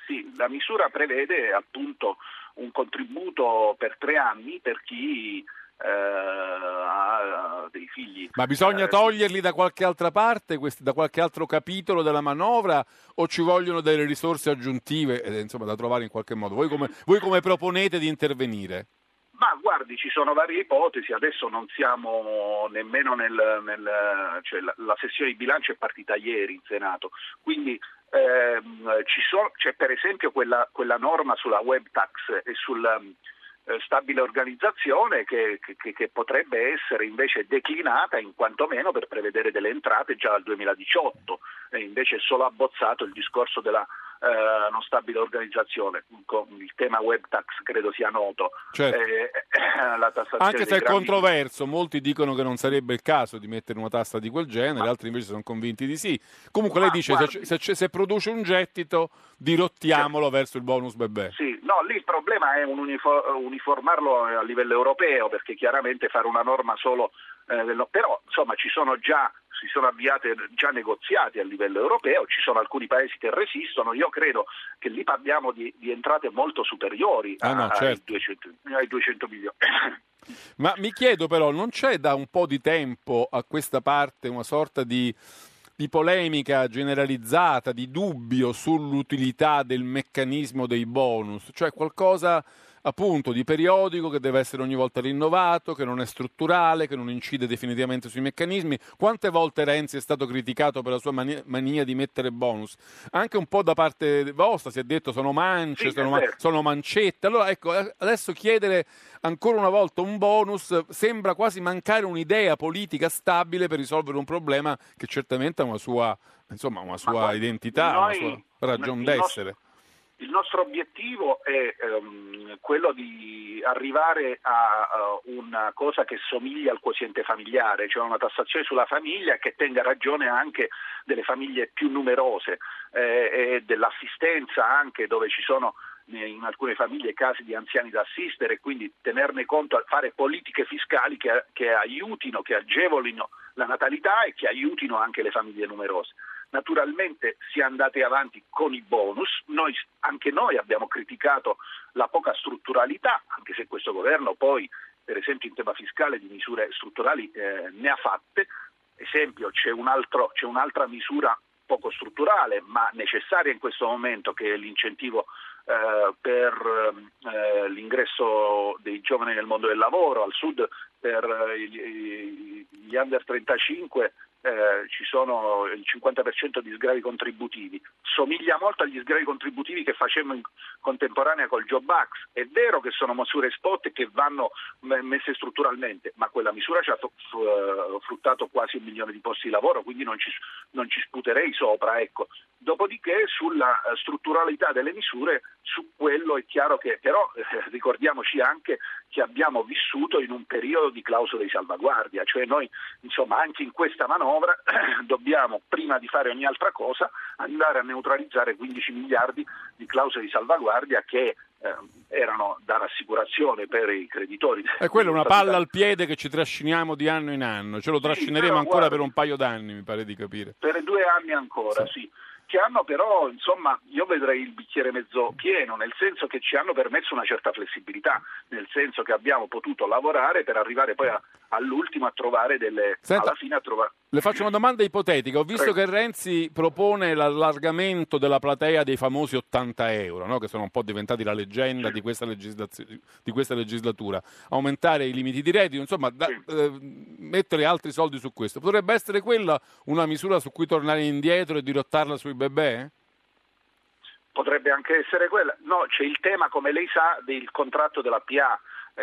L: sì, la misura prevede appunto un contributo per tre anni per chi eh, ha dei figli.
E: Ma bisogna
L: eh,
E: toglierli da qualche altra parte, questi, da qualche altro capitolo della manovra o ci vogliono delle risorse aggiuntive eh, insomma, da trovare in qualche modo? Voi come, voi come proponete di intervenire?
L: Ma guardi, ci sono varie ipotesi, adesso non siamo nemmeno nel, nel cioè la, la, sessione di bilancio è partita ieri in Senato, quindi ehm, ci so, c'è per esempio quella, quella, norma sulla web tax e sulla eh, stabile organizzazione che, che, che, potrebbe essere invece declinata in quantomeno per prevedere delle entrate già dal 2018, e invece è solo abbozzato il discorso della eh, non stabile organizzazione. Il tema web tax credo sia noto.
E: Certo.
L: Eh,
E: Anche se è
L: grandi...
E: controverso, molti dicono che non sarebbe il caso di mettere una tassa di quel genere, Ma... altri invece sono convinti di sì. Comunque Ma lei dice
L: guardi...
E: se, se, se, produce un gettito dirottiamolo
L: certo.
E: verso il bonus bebè.
L: Sì, no, lì il problema è un uniformarlo a livello europeo perché chiaramente fare una norma solo eh, però insomma ci sono già si sono avviate già negoziati a livello europeo, ci sono alcuni paesi che resistono, io credo che lì parliamo di, di entrate molto superiori
E: ah, no,
L: ai,
E: certo.
L: 200, ai 200 milioni.
E: Ma mi chiedo però, non c'è da un po' di tempo a questa parte una sorta di, di polemica generalizzata, di dubbio sull'utilità del meccanismo dei bonus, cioè qualcosa appunto di periodico che deve essere ogni volta rinnovato, che non è strutturale, che non incide definitivamente sui meccanismi. Quante volte Renzi è stato criticato per la sua mania, mania di mettere bonus? Anche un po' da parte vostra si è detto sono mance,
L: sì,
E: sono, ma- sono mancette. Allora ecco, adesso chiedere ancora una volta un bonus sembra quasi mancare un'idea politica stabile per risolvere un problema che certamente ha una sua, insomma, una sua identità,
L: noi,
E: una sua ragion d'essere.
L: Nostro il nostro obiettivo è um, quello di arrivare a uh, una cosa che somiglia al quoziente familiare, cioè una tassazione sulla famiglia che tenga ragione anche delle famiglie più numerose eh, e dell'assistenza anche dove ci sono in alcune famiglie casi di anziani da assistere e quindi tenerne conto, fare politiche fiscali che, che aiutino, che agevolino la natalità e che aiutino anche le famiglie numerose. Naturalmente si è andati avanti con i bonus, noi, anche noi abbiamo criticato la poca strutturalità, anche se questo governo poi, per esempio in tema fiscale, di misure strutturali eh, ne ha fatte. Esempio, c'è, un altro, c'è un'altra misura poco strutturale ma necessaria in questo momento che è l'incentivo eh, per eh, l'ingresso dei giovani nel mondo del lavoro, al sud per eh, gli, under 35 eh, ci sono il 50% di sgravi contributivi, somiglia molto agli sgravi contributivi che facemmo in contemporanea col Job Act. È vero che sono misure spot che vanno messe strutturalmente, ma quella misura ci ha fruttato quasi un milione di posti di lavoro, quindi non ci, non ci sputerei sopra. Ecco. Dopodiché sulla strutturalità delle misure, su quello è chiaro che, però eh, ricordiamoci anche che abbiamo vissuto in un periodo di clausole di salvaguardia, cioè noi insomma anche in questa manovra dobbiamo prima di fare ogni altra cosa andare a neutralizzare 15 miliardi di clausole di salvaguardia che eh, erano da rassicurazione per i creditori.
E: E quella è una palla al piede che ci trasciniamo di anno in anno, ce lo trascineremo
L: però,
E: ancora
L: guarda,
E: per un paio d'anni, mi pare di capire.
L: Per due anni ancora, sì. Che hanno però, insomma, io vedrei il bicchiere mezzo pieno, nel senso che ci hanno permesso una certa flessibilità, nel senso che abbiamo potuto lavorare per arrivare poi a- all'ultimo a trovare delle...
E: Senta,
L: alla fine a trovare...
E: Le faccio una domanda ipotetica. Ho visto che Renzi propone l'allargamento della platea dei famosi 80 euro, no? che sono un po' diventati la leggenda di questa, legislazio- di questa legislatura. Aumentare i limiti di reddito, insomma, da- eh, mettere altri soldi su questo. Potrebbe essere quella una misura su cui tornare indietro e dirottarla sui bebè?
L: Potrebbe anche essere quella. No, c'è il tema, come lei sa, del contratto della PA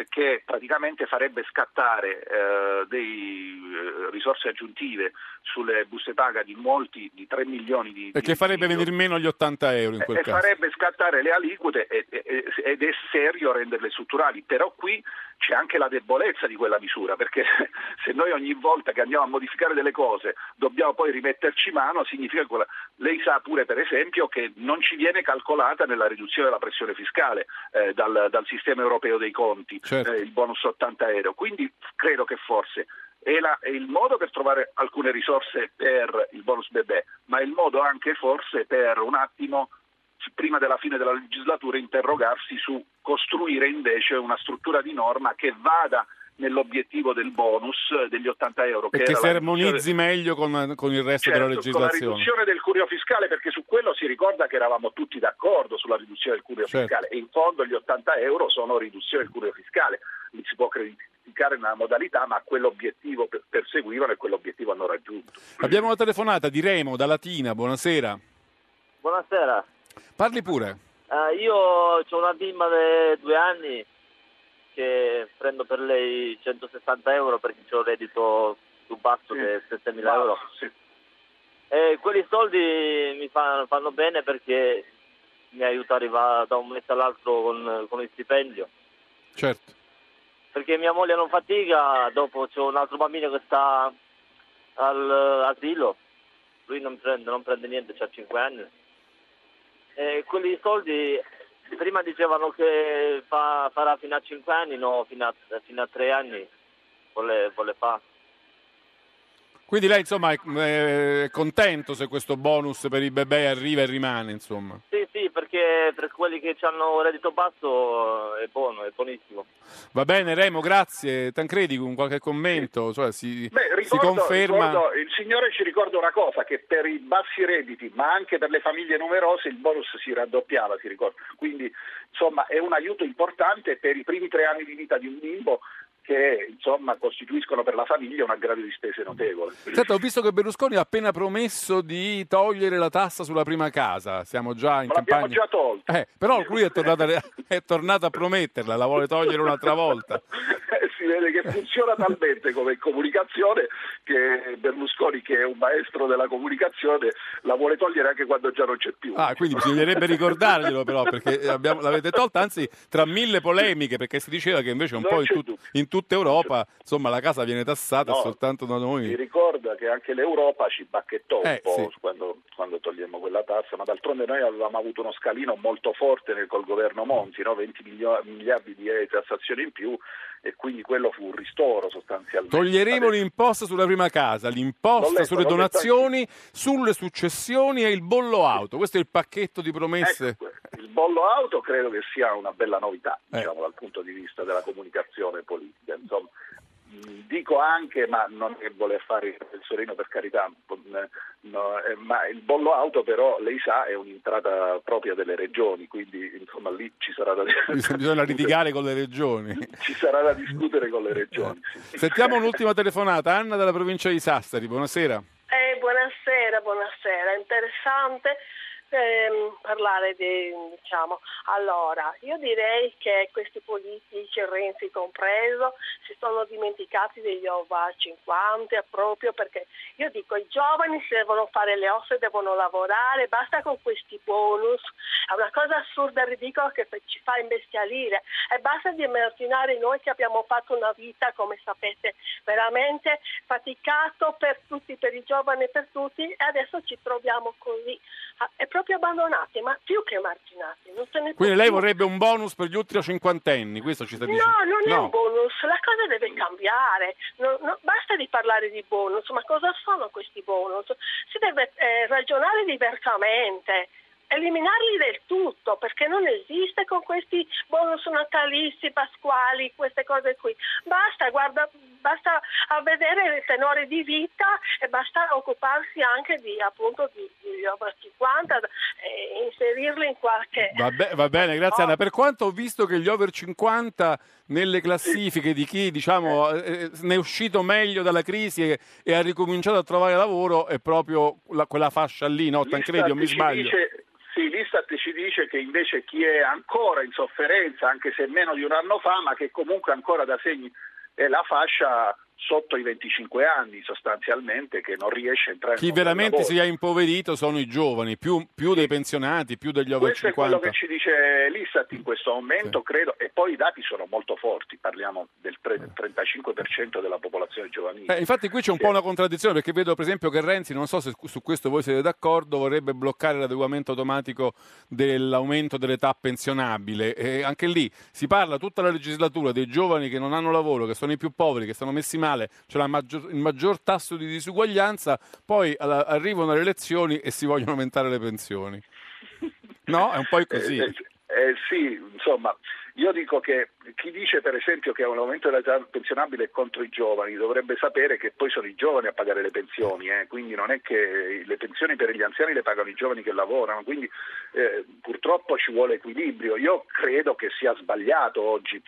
L: che praticamente farebbe scattare eh, delle risorse aggiuntive sulle buste paga di molti, di 3 milioni di...
E: E che farebbe venire meno gli 80 euro in quel
L: e
E: caso.
L: farebbe scattare le aliquote e- e- ed è serio renderle strutturali, però qui c'è anche la debolezza di quella misura, perché se noi ogni volta che andiamo a modificare delle cose dobbiamo poi rimetterci mano, significa che quella... lei sa pure per esempio che non ci viene calcolata nella riduzione della pressione fiscale eh, dal, dal sistema europeo dei conti
E: Certo.
L: eh, il bonus 80 euro, quindi credo che forse è, la- è il modo per trovare alcune risorse per il bonus bebè, ma è il modo anche forse per un attimo, prima della fine della legislatura, interrogarsi su costruire invece una struttura di norma che vada nell'obiettivo del bonus degli 80 euro.
E: E
L: che
E: che
L: era
E: si armonizzi
L: riduzione-
E: meglio con, con il resto
L: Certo,
E: della
L: con la
E: legislazione.
L: riduzione del curio fiscale, perché su quello si ricorda che eravamo tutti d'accordo sulla riduzione del curio
E: Certo.
L: fiscale e in fondo gli 80 euro sono riduzione del curio fiscale, li si può criticare nella modalità, ma quell'obiettivo per- perseguivano e quell'obiettivo hanno raggiunto.
E: Abbiamo una telefonata di Remo da Latina, buonasera.
M: Buonasera,
E: Parli pure.
M: Eh, io ho una bimba di due anni che prendo per lei 160 euro perché ho un reddito più basso che 7.000 euro. E quelli soldi mi fanno, fanno bene perché mi aiuta a arrivare da un mese all'altro con, con il stipendio.
E: Certo.
M: Perché mia moglie non fatica, dopo c'è un altro bambino che sta all'asilo, lui non prende, non prende niente, ha 5 anni. E quelli soldi prima dicevano che fa- farà fino a 5 anni, no, fino a, fino a 3 anni vuole, vuole fare.
E: Quindi lei insomma è, è contento se questo bonus per i bebè arriva e rimane, insomma.
M: Sì, sì, perché per quelli che hanno reddito basso è buono, è buonissimo.
E: Va bene Remo, grazie. Tancredi con qualche commento, cioè, si,
L: Beh,
E: si
L: ricordo,
E: conferma...
L: ricordo- il Signore ci ricorda una cosa, che per i bassi redditi, ma anche per le famiglie numerose, il bonus si raddoppiava, si ricorda. Quindi, insomma, è un aiuto importante per i primi tre anni di vita di un bimbo che, insomma, costituiscono per la famiglia un aggravio di spese notevole.
E: Senta, ho visto che Berlusconi ha appena promesso di togliere la tassa sulla prima casa. Siamo già in
L: Ma l'abbiamo
E: campagna.
L: già tolto.
E: Eh, però lui è tornato, a, è tornato a prometterla, la vuole togliere un'altra volta.
L: si vede che funziona talmente come comunicazione che Berlusconi, che è un maestro della comunicazione, la vuole togliere anche quando già non c'è più.
E: Ah, quindi bisognerebbe ricordarglielo però, perché abbiamo- l'avete tolta, anzi tra mille polemiche, perché si diceva che invece un
L: Non
E: po' in,
L: c'è
E: tut- in tutta Europa, insomma, la casa viene tassata
L: No.
E: soltanto da noi.
L: ricorda che anche l'Europa ci bacchettò un
E: Eh,
L: po'
E: sì.
L: quando, quando togliemmo quella tassa, ma d'altronde noi avevamo avuto uno scalino molto forte nel- col governo Monti, no? 20 milio- miliardi di tassazioni in più e quindi quello fu un ristoro sostanzialmente.
E: Toglieremo l'imposta sulla prima casa, l'imposta
L: letto,
E: sulle
L: l'ho letto
E: donazioni, sulle successioni e il bollo auto. Questo è il pacchetto di promesse.
L: Ecco, il bollo auto credo che sia una bella novità,
E: Eh.
L: diciamo, dal punto di vista della comunicazione politica. Insomma, mh, dico anche, ma non è voler fare il professorino per carità, no, eh, ma il bollo auto però, lei sa, è un'entrata propria delle regioni, quindi insomma lì ci sarà da,
E: Bisogna litigare con le regioni.
L: ci sarà da discutere con le regioni. sì.
E: Sentiamo un'ultima telefonata. Anna dalla provincia di Sassari, buonasera.
N: Eh, buonasera, buonasera, interessante ehm, parlare di, diciamo, allora, io direi che questi politici, Renzi compreso, si sono dimenticati degli over 50 proprio perché io dico i giovani se devono fare le ossa devono lavorare, basta con questi bonus, è una cosa assurda e ridicola che ci fa imbestialire. E basta di emarginare noi che abbiamo fatto una vita, come sapete, veramente faticato per tutti, per i giovani e per tutti e adesso ci troviamo così, è proprio abbandonati, ma più che emarginati.
E: Quindi lei vorrebbe un bonus per gli ultimi cinquantenni, questo ci sta dicendo?
N: No, non no. è un bonus, la cosa deve cambiare, no, no, basta di parlare di bonus, ma cosa sono questi bonus? Si deve eh, ragionare diversamente eliminarli del tutto perché non esiste con questi bonus natalizi, pasquali, queste cose qui. Basta, guarda, basta vedere il tenore di vita e basta occuparsi anche di appunto di, di over 50 e inserirli in qualche
E: va, be- va bene, grazie Anna. Per quanto ho visto che gli over 50 nelle classifiche di chi diciamo, eh, ne è uscito meglio dalla crisi e, e, ha ricominciato a trovare lavoro è proprio la, quella fascia lì, no? Tancredi, o mi sbaglio?
L: Dice, sì, l'Istat ci dice che invece chi è ancora in sofferenza, anche se meno di un anno fa, ma che comunque ancora da segni è la fascia sotto i 25 anni sostanzialmente che non riesce a entrare
E: Chi veramente si è impoverito sono i giovani, più, più dei pensionati, più degli over
L: questo
E: 50.
L: Questo è quello che ci dice l'Istat in questo momento, sì. credo, e poi i dati sono molto forti, parliamo del 35% della popolazione giovanile.
E: Eh, infatti qui c'è un sì. po' una contraddizione perché vedo per esempio che Renzi, non so se su questo voi siete d'accordo, vorrebbe bloccare l'adeguamento automatico dell'aumento dell'età pensionabile e anche lì si parla tutta la legislatura dei giovani che non hanno lavoro, che sono i più poveri, che stanno messi male nazionale c'è maggior, il maggior tasso di disuguaglianza, poi alla, arrivano le elezioni e si vogliono aumentare le pensioni. No? È un po' così.
L: Eh, eh, eh, sì, insomma, io dico che chi dice per esempio che un aumento dell'età pensionabile è contro i giovani dovrebbe sapere che poi sono i giovani a pagare le pensioni, eh? quindi non è che le pensioni per gli anziani le pagano i giovani che lavorano, quindi eh, purtroppo ci vuole equilibrio. Io credo che sia sbagliato oggi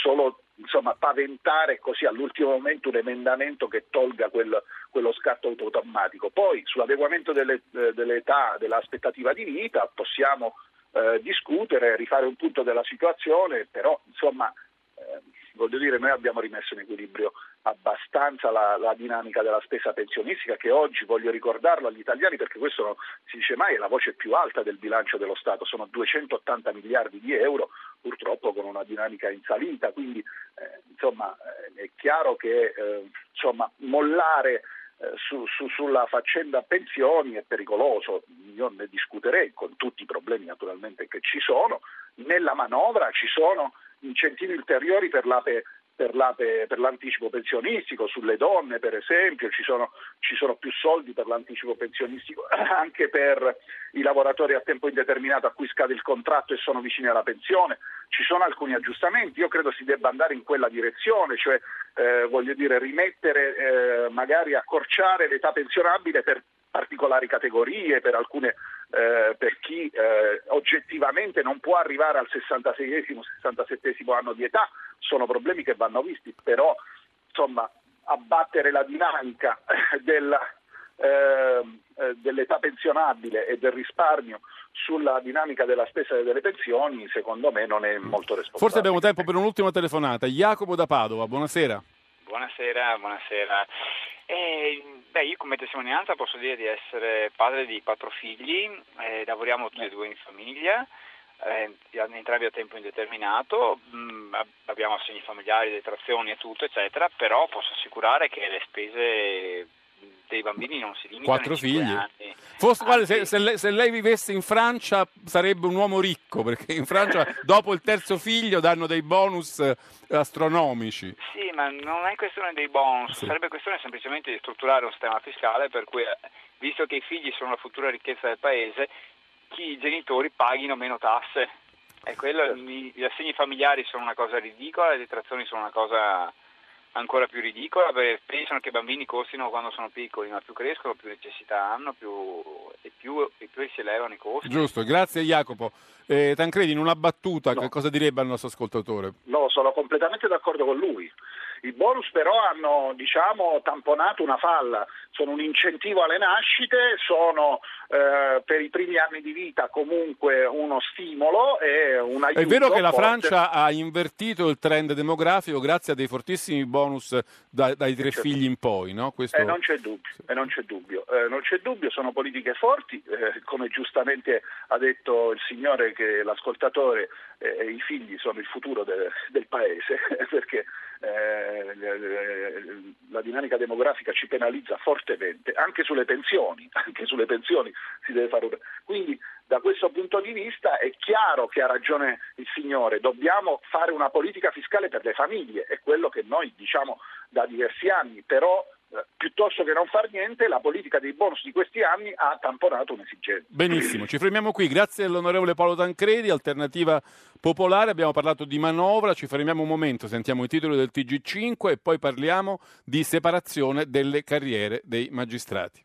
L: solo insomma, paventare così all'ultimo momento un emendamento che tolga quel, quello scatto automatico. Poi sull'adeguamento delle, eh, dell'età, dell'aspettativa di vita possiamo eh, discutere, rifare un punto della situazione, però insomma eh, voglio dire, noi abbiamo rimesso in equilibrio abbastanza la, la, dinamica della spesa pensionistica che oggi, voglio ricordarlo agli italiani perché questo non si dice mai, è la voce più alta del bilancio dello Stato, sono 280 miliardi di euro, purtroppo con una dinamica in salita, quindi eh, insomma eh, è chiaro che eh, insomma, mollare eh, su, su, sulla faccenda pensioni è pericoloso, io ne discuterei con tutti i problemi naturalmente che ci sono, nella manovra ci sono incentivi ulteriori per l'APE per, la, per, l'anticipo pensionistico, sulle donne per esempio, ci sono, ci sono, più soldi per l'anticipo pensionistico anche per i lavoratori a tempo indeterminato a cui scade il contratto e sono vicini alla pensione, ci sono alcuni aggiustamenti, io credo si debba andare in quella direzione, cioè eh, voglio dire rimettere, eh, magari accorciare l'età pensionabile per particolari categorie, per, alcune, eh, per chi eh, oggettivamente non può arrivare al 66esimo, 67esimo anno di età, sono problemi che vanno visti, però insomma abbattere la dinamica della, eh, dell'età pensionabile e del risparmio sulla dinamica della spesa delle pensioni, secondo me non è molto responsabile.
E: Forse abbiamo tempo per un'ultima telefonata. Jacopo da Padova, buonasera.
O: Buonasera, buonasera. Eh, beh, io come testimonianza posso dire di essere padre di quattro figli, eh, lavoriamo tutti e due in famiglia, eh, entrambi a tempo indeterminato, mh, mm, abbiamo assegni familiari, detrazioni e tutto, eccetera, però posso assicurare che le spese dei bambini non si limitano
E: Quattro figli. Forse, guarda, se, se, lei, se, lei, vivesse in Francia sarebbe un uomo ricco, perché in Francia dopo il terzo figlio danno dei bonus eh, astronomici.
O: Sì, ma non è questione dei bonus, sì. sarebbe questione semplicemente di strutturare un sistema fiscale per cui, eh, visto che i figli sono la futura ricchezza del paese, chi i genitori paghino meno tasse. E quello, gli assegni familiari sono una cosa ridicola, le detrazioni sono una cosa ancora più ridicola perché pensano che i bambini costino quando sono piccoli, ma più crescono più necessità hanno più, e, più, e più si elevano i costi.
E: Giusto, grazie Jacopo. Eh, Tancredi, in una battuta, no. che cosa direbbe al nostro ascoltatore?
L: No, sono completamente d'accordo con lui. I bonus però hanno diciamo, tamponato una falla, sono un incentivo alle nascite, sono eh, per i primi anni di vita comunque uno stimolo e un aiuto.
E: È vero che la. Francia ha invertito il trend demografico grazie a dei fortissimi bonus da- dai tre
L: Certo.
E: figli in poi, no? Questo...
L: Eh, non c'è dubbio, eh, non c'è dubbio, Eh, non c'è dubbio, sono politiche forti, eh, come giustamente ha detto il signore che l'ascoltatore, eh, i figli sono il futuro de- del paese, perché eh, la dinamica demografica ci penalizza fortemente, anche sulle pensioni, anche sulle pensioni si deve fare un... Quindi da questo punto di vista è chiaro che ha ragione il signore, dobbiamo fare una politica fiscale per le famiglie, è quello che noi diciamo da diversi anni, però eh, piuttosto che non far niente la politica dei bonus di questi anni ha tamponato un'esigenza.
E: Benissimo, ci fermiamo qui. Grazie all'onorevole Paolo Tancredi, Alternativa Popolare. Abbiamo parlato di manovra, ci fermiamo un momento, sentiamo i titoli del TG5 e poi parliamo di separazione delle carriere dei magistrati.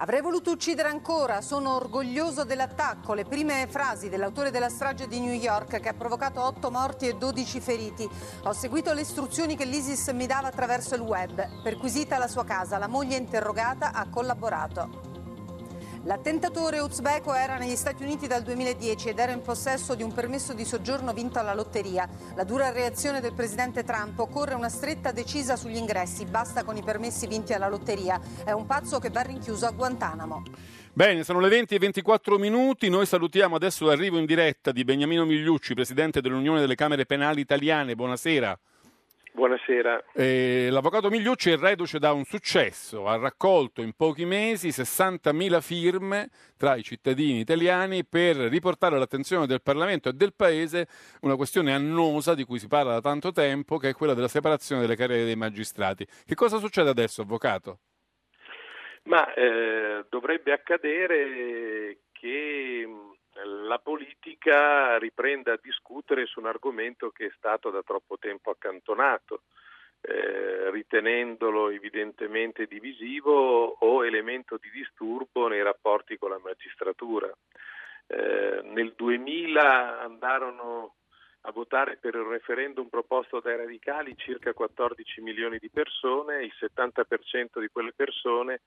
F: Avrei voluto uccidere ancora, sono orgoglioso dell'attacco. Le prime frasi dell'autore della strage di New York che ha provocato 8 morti e 12 feriti. Ho seguito le istruzioni che l'ISIS mi dava attraverso il web. Perquisita la sua casa, la moglie interrogata ha collaborato. L'attentatore uzbeko era negli Stati Uniti dal 2010 ed era in possesso di un permesso di soggiorno vinto alla lotteria. La dura reazione del presidente Trump occorre una stretta decisa sugli ingressi, basta con i permessi vinti alla lotteria. È un pazzo che va rinchiuso a Guantanamo.
E: Bene, sono le 20 e 24 minuti. Noi salutiamo adesso l'arrivo in diretta di Beniamino Migliucci, presidente dell'Unione delle Camere Penali Italiane. Buonasera.
P: Buonasera.
E: Eh, l'avvocato Migliucci è reduce da un successo, ha raccolto in pochi mesi 60.000 firme tra i cittadini italiani per riportare all'attenzione del Parlamento e del Paese una questione annosa di cui si parla da tanto tempo, che è quella della separazione delle carriere dei magistrati. Che cosa succede adesso, avvocato?
P: Ma eh, dovrebbe accadere che la politica riprenda a discutere su un argomento che è stato da troppo tempo accantonato, eh, ritenendolo evidentemente divisivo o elemento di disturbo nei rapporti con la magistratura. Eh, nel 2000 andarono a votare per il referendum proposto dai radicali circa 14 milioni di persone, il 70% di quelle persone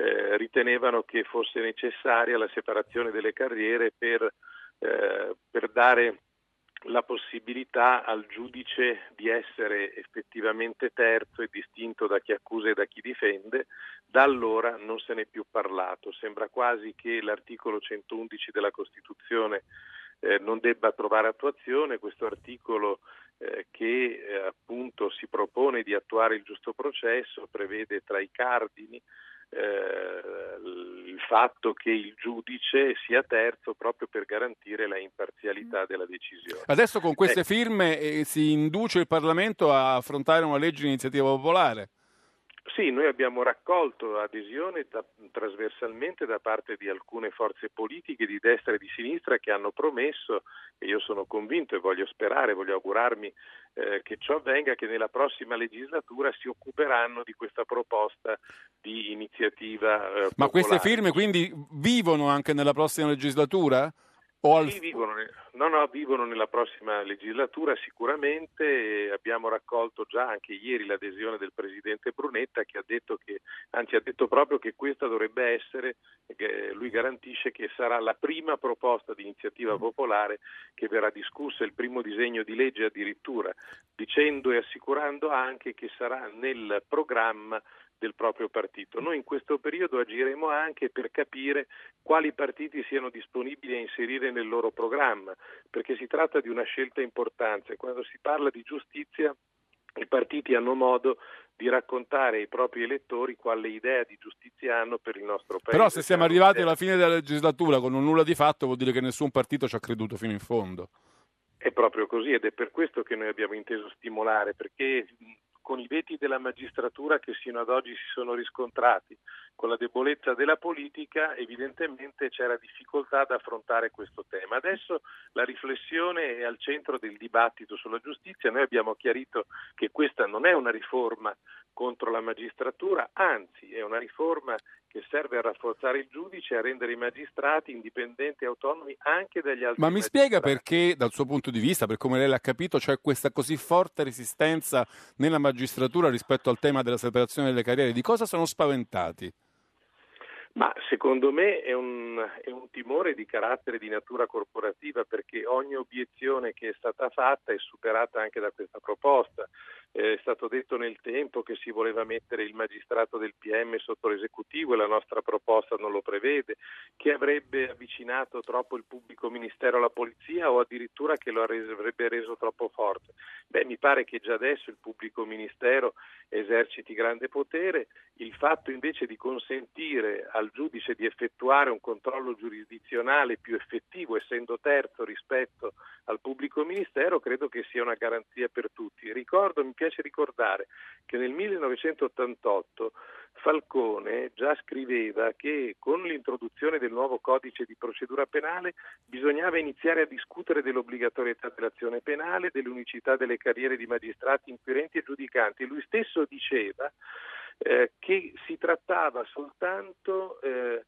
P: eh, ritenevano che fosse necessaria la separazione delle carriere per, eh, per dare la possibilità al giudice di essere effettivamente terzo e distinto da chi accusa e da chi difende, da allora non se n'è più parlato. Sembra quasi che l'articolo 111 della Costituzione eh, non debba trovare attuazione, questo articolo eh, che eh, appunto si propone di attuare il giusto processo prevede tra i cardini il fatto che il giudice sia terzo proprio per garantire la imparzialità della decisione.
E: Adesso con queste
P: Eh,
E: firme eh, si induce il Parlamento a affrontare una legge di iniziativa popolare.
P: Sì, noi abbiamo raccolto adesione da- trasversalmente da parte di alcune forze politiche di destra e di sinistra che hanno promesso, e io sono convinto e voglio sperare, voglio augurarmi eh, che ciò avvenga, che nella prossima legislatura si occuperanno di questa proposta di iniziativa. eh,
E: Ma queste firme quindi vivono anche nella prossima legislatura? Al-
P: Sì, vivono, no, no, vivono nella prossima legislatura sicuramente. Abbiamo raccolto già anche ieri l'adesione del Presidente Brunetta che ha detto che, anzi ha detto proprio che questa dovrebbe essere, che lui garantisce che sarà la prima proposta di iniziativa popolare che verrà discussa, il primo disegno di legge addirittura, dicendo e assicurando anche che sarà nel programma del proprio partito. Noi in questo periodo agiremo anche per capire quali partiti siano disponibili a inserire nel loro programma, perché si tratta di una scelta importante. Quando si parla di giustizia i partiti hanno modo di raccontare ai propri elettori quale idea di giustizia hanno per il nostro paese.
E: Però se siamo arrivati alla fine della legislatura con un nulla di fatto vuol dire che nessun partito ci ha creduto fino in fondo.
P: È proprio così ed è per questo che noi abbiamo inteso stimolare, perché con i veti della magistratura che sino ad oggi si sono riscontrati, con la debolezza della politica, evidentemente c'era difficoltà ad affrontare questo tema. Adesso la riflessione è al centro del dibattito sulla giustizia, noi abbiamo chiarito che questa non è una riforma contro la magistratura, anzi è una riforma che serve a rafforzare il giudice e a rendere i magistrati indipendenti e autonomi anche dagli altri
E: Ma mi
P: magistrati.
E: spiega perché, dal suo punto di vista, per come lei l'ha capito, c'è questa così forte resistenza nella magistratura rispetto al tema della separazione delle carriere? Di cosa sono spaventati?
P: Ma secondo me è un, è un, timore di carattere di natura corporativa perché ogni obiezione che è stata fatta è superata anche da questa proposta. Eh, è stato detto nel tempo che si voleva mettere il magistrato del PM sotto l'esecutivo e la nostra proposta non lo prevede, che avrebbe avvicinato troppo il pubblico ministero alla polizia o addirittura che lo avrebbe reso troppo forte. Beh, mi pare che già adesso il pubblico ministero eserciti grande potere, il fatto invece di consentire al giudice di effettuare un controllo giurisdizionale più effettivo, essendo terzo rispetto al pubblico ministero, credo che sia una garanzia per tutti. Ricordo, mi piace ricordare che nel 1988 Falcone già scriveva che con l'introduzione del nuovo codice di procedura penale bisognava iniziare a discutere dell'obbligatorietà dell'azione penale, dell'unicità delle carriere di magistrati, inquirenti e giudicanti. Lui stesso diceva eh, che si trattava soltanto eh,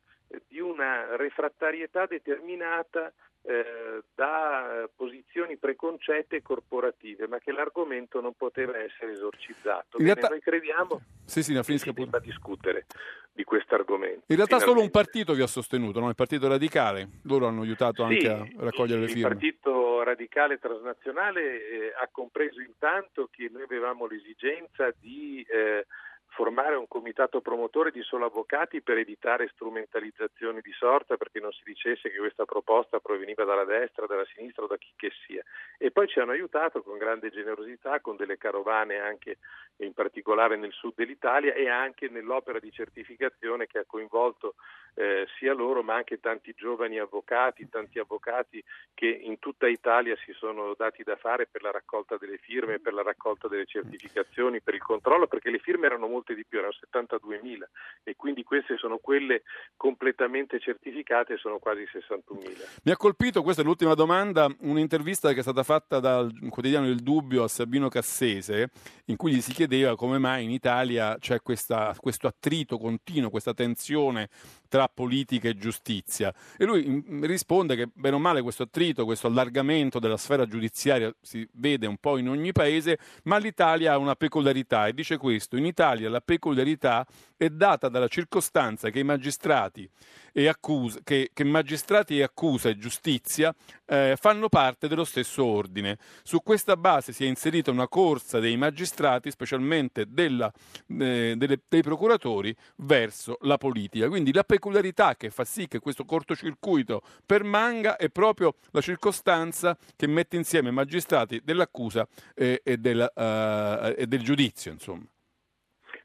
P: di una refrattarietà determinata eh, da posizioni preconcette e corporative, ma che l'argomento non poteva essere esorcizzato.
E: In realtà...
P: Noi crediamo
E: sì, sì,
P: che si debba discutere di questo argomento.
E: In realtà
P: Finalmente.
E: solo un partito vi ha sostenuto, no? il Partito Radicale, loro hanno aiutato
P: sì,
E: anche a raccogliere le firme.
P: Il Partito Radicale Transnazionale eh, ha compreso intanto che noi avevamo l'esigenza di eh, formare un comitato promotore di solo avvocati per evitare strumentalizzazioni di sorta perché non si dicesse che questa proposta proveniva dalla destra, dalla sinistra o da chi che sia. E poi ci hanno aiutato con grande generosità, con delle carovane anche in particolare nel sud dell'Italia e anche nell'opera di certificazione che ha coinvolto eh, sia loro ma anche tanti giovani avvocati, tanti avvocati che in tutta Italia si sono dati da fare per la raccolta delle firme, per la raccolta delle certificazioni, per il controllo, perché le firme erano molte di più, erano 72.000 e quindi queste sono quelle completamente certificate, sono quasi 61.000.
E: Mi ha colpito, questa è l'ultima domanda, un'intervista che è stata fatta dal quotidiano Il Dubbio a Sabino Cassese, in cui gli si chiedeva come mai in Italia c'è questa, questo attrito continuo, questa tensione tra politica e giustizia. E lui risponde che, bene o male, questo attrito, questo allargamento della sfera giudiziaria si vede un po' in ogni paese, ma l'Italia ha una peculiarità e dice questo, in Italia la peculiarità è data dalla circostanza che i magistrati e accusa, che, che magistrati e accusa e giustizia eh, fanno parte dello stesso ordine. Su questa base si è inserita una corsa dei magistrati, specialmente della, eh, delle, dei procuratori, verso la politica. Quindi la peculiarità che fa sì che questo cortocircuito permanga è proprio la circostanza che mette insieme magistrati dell'accusa eh, e, della, e del giudizio. Insomma.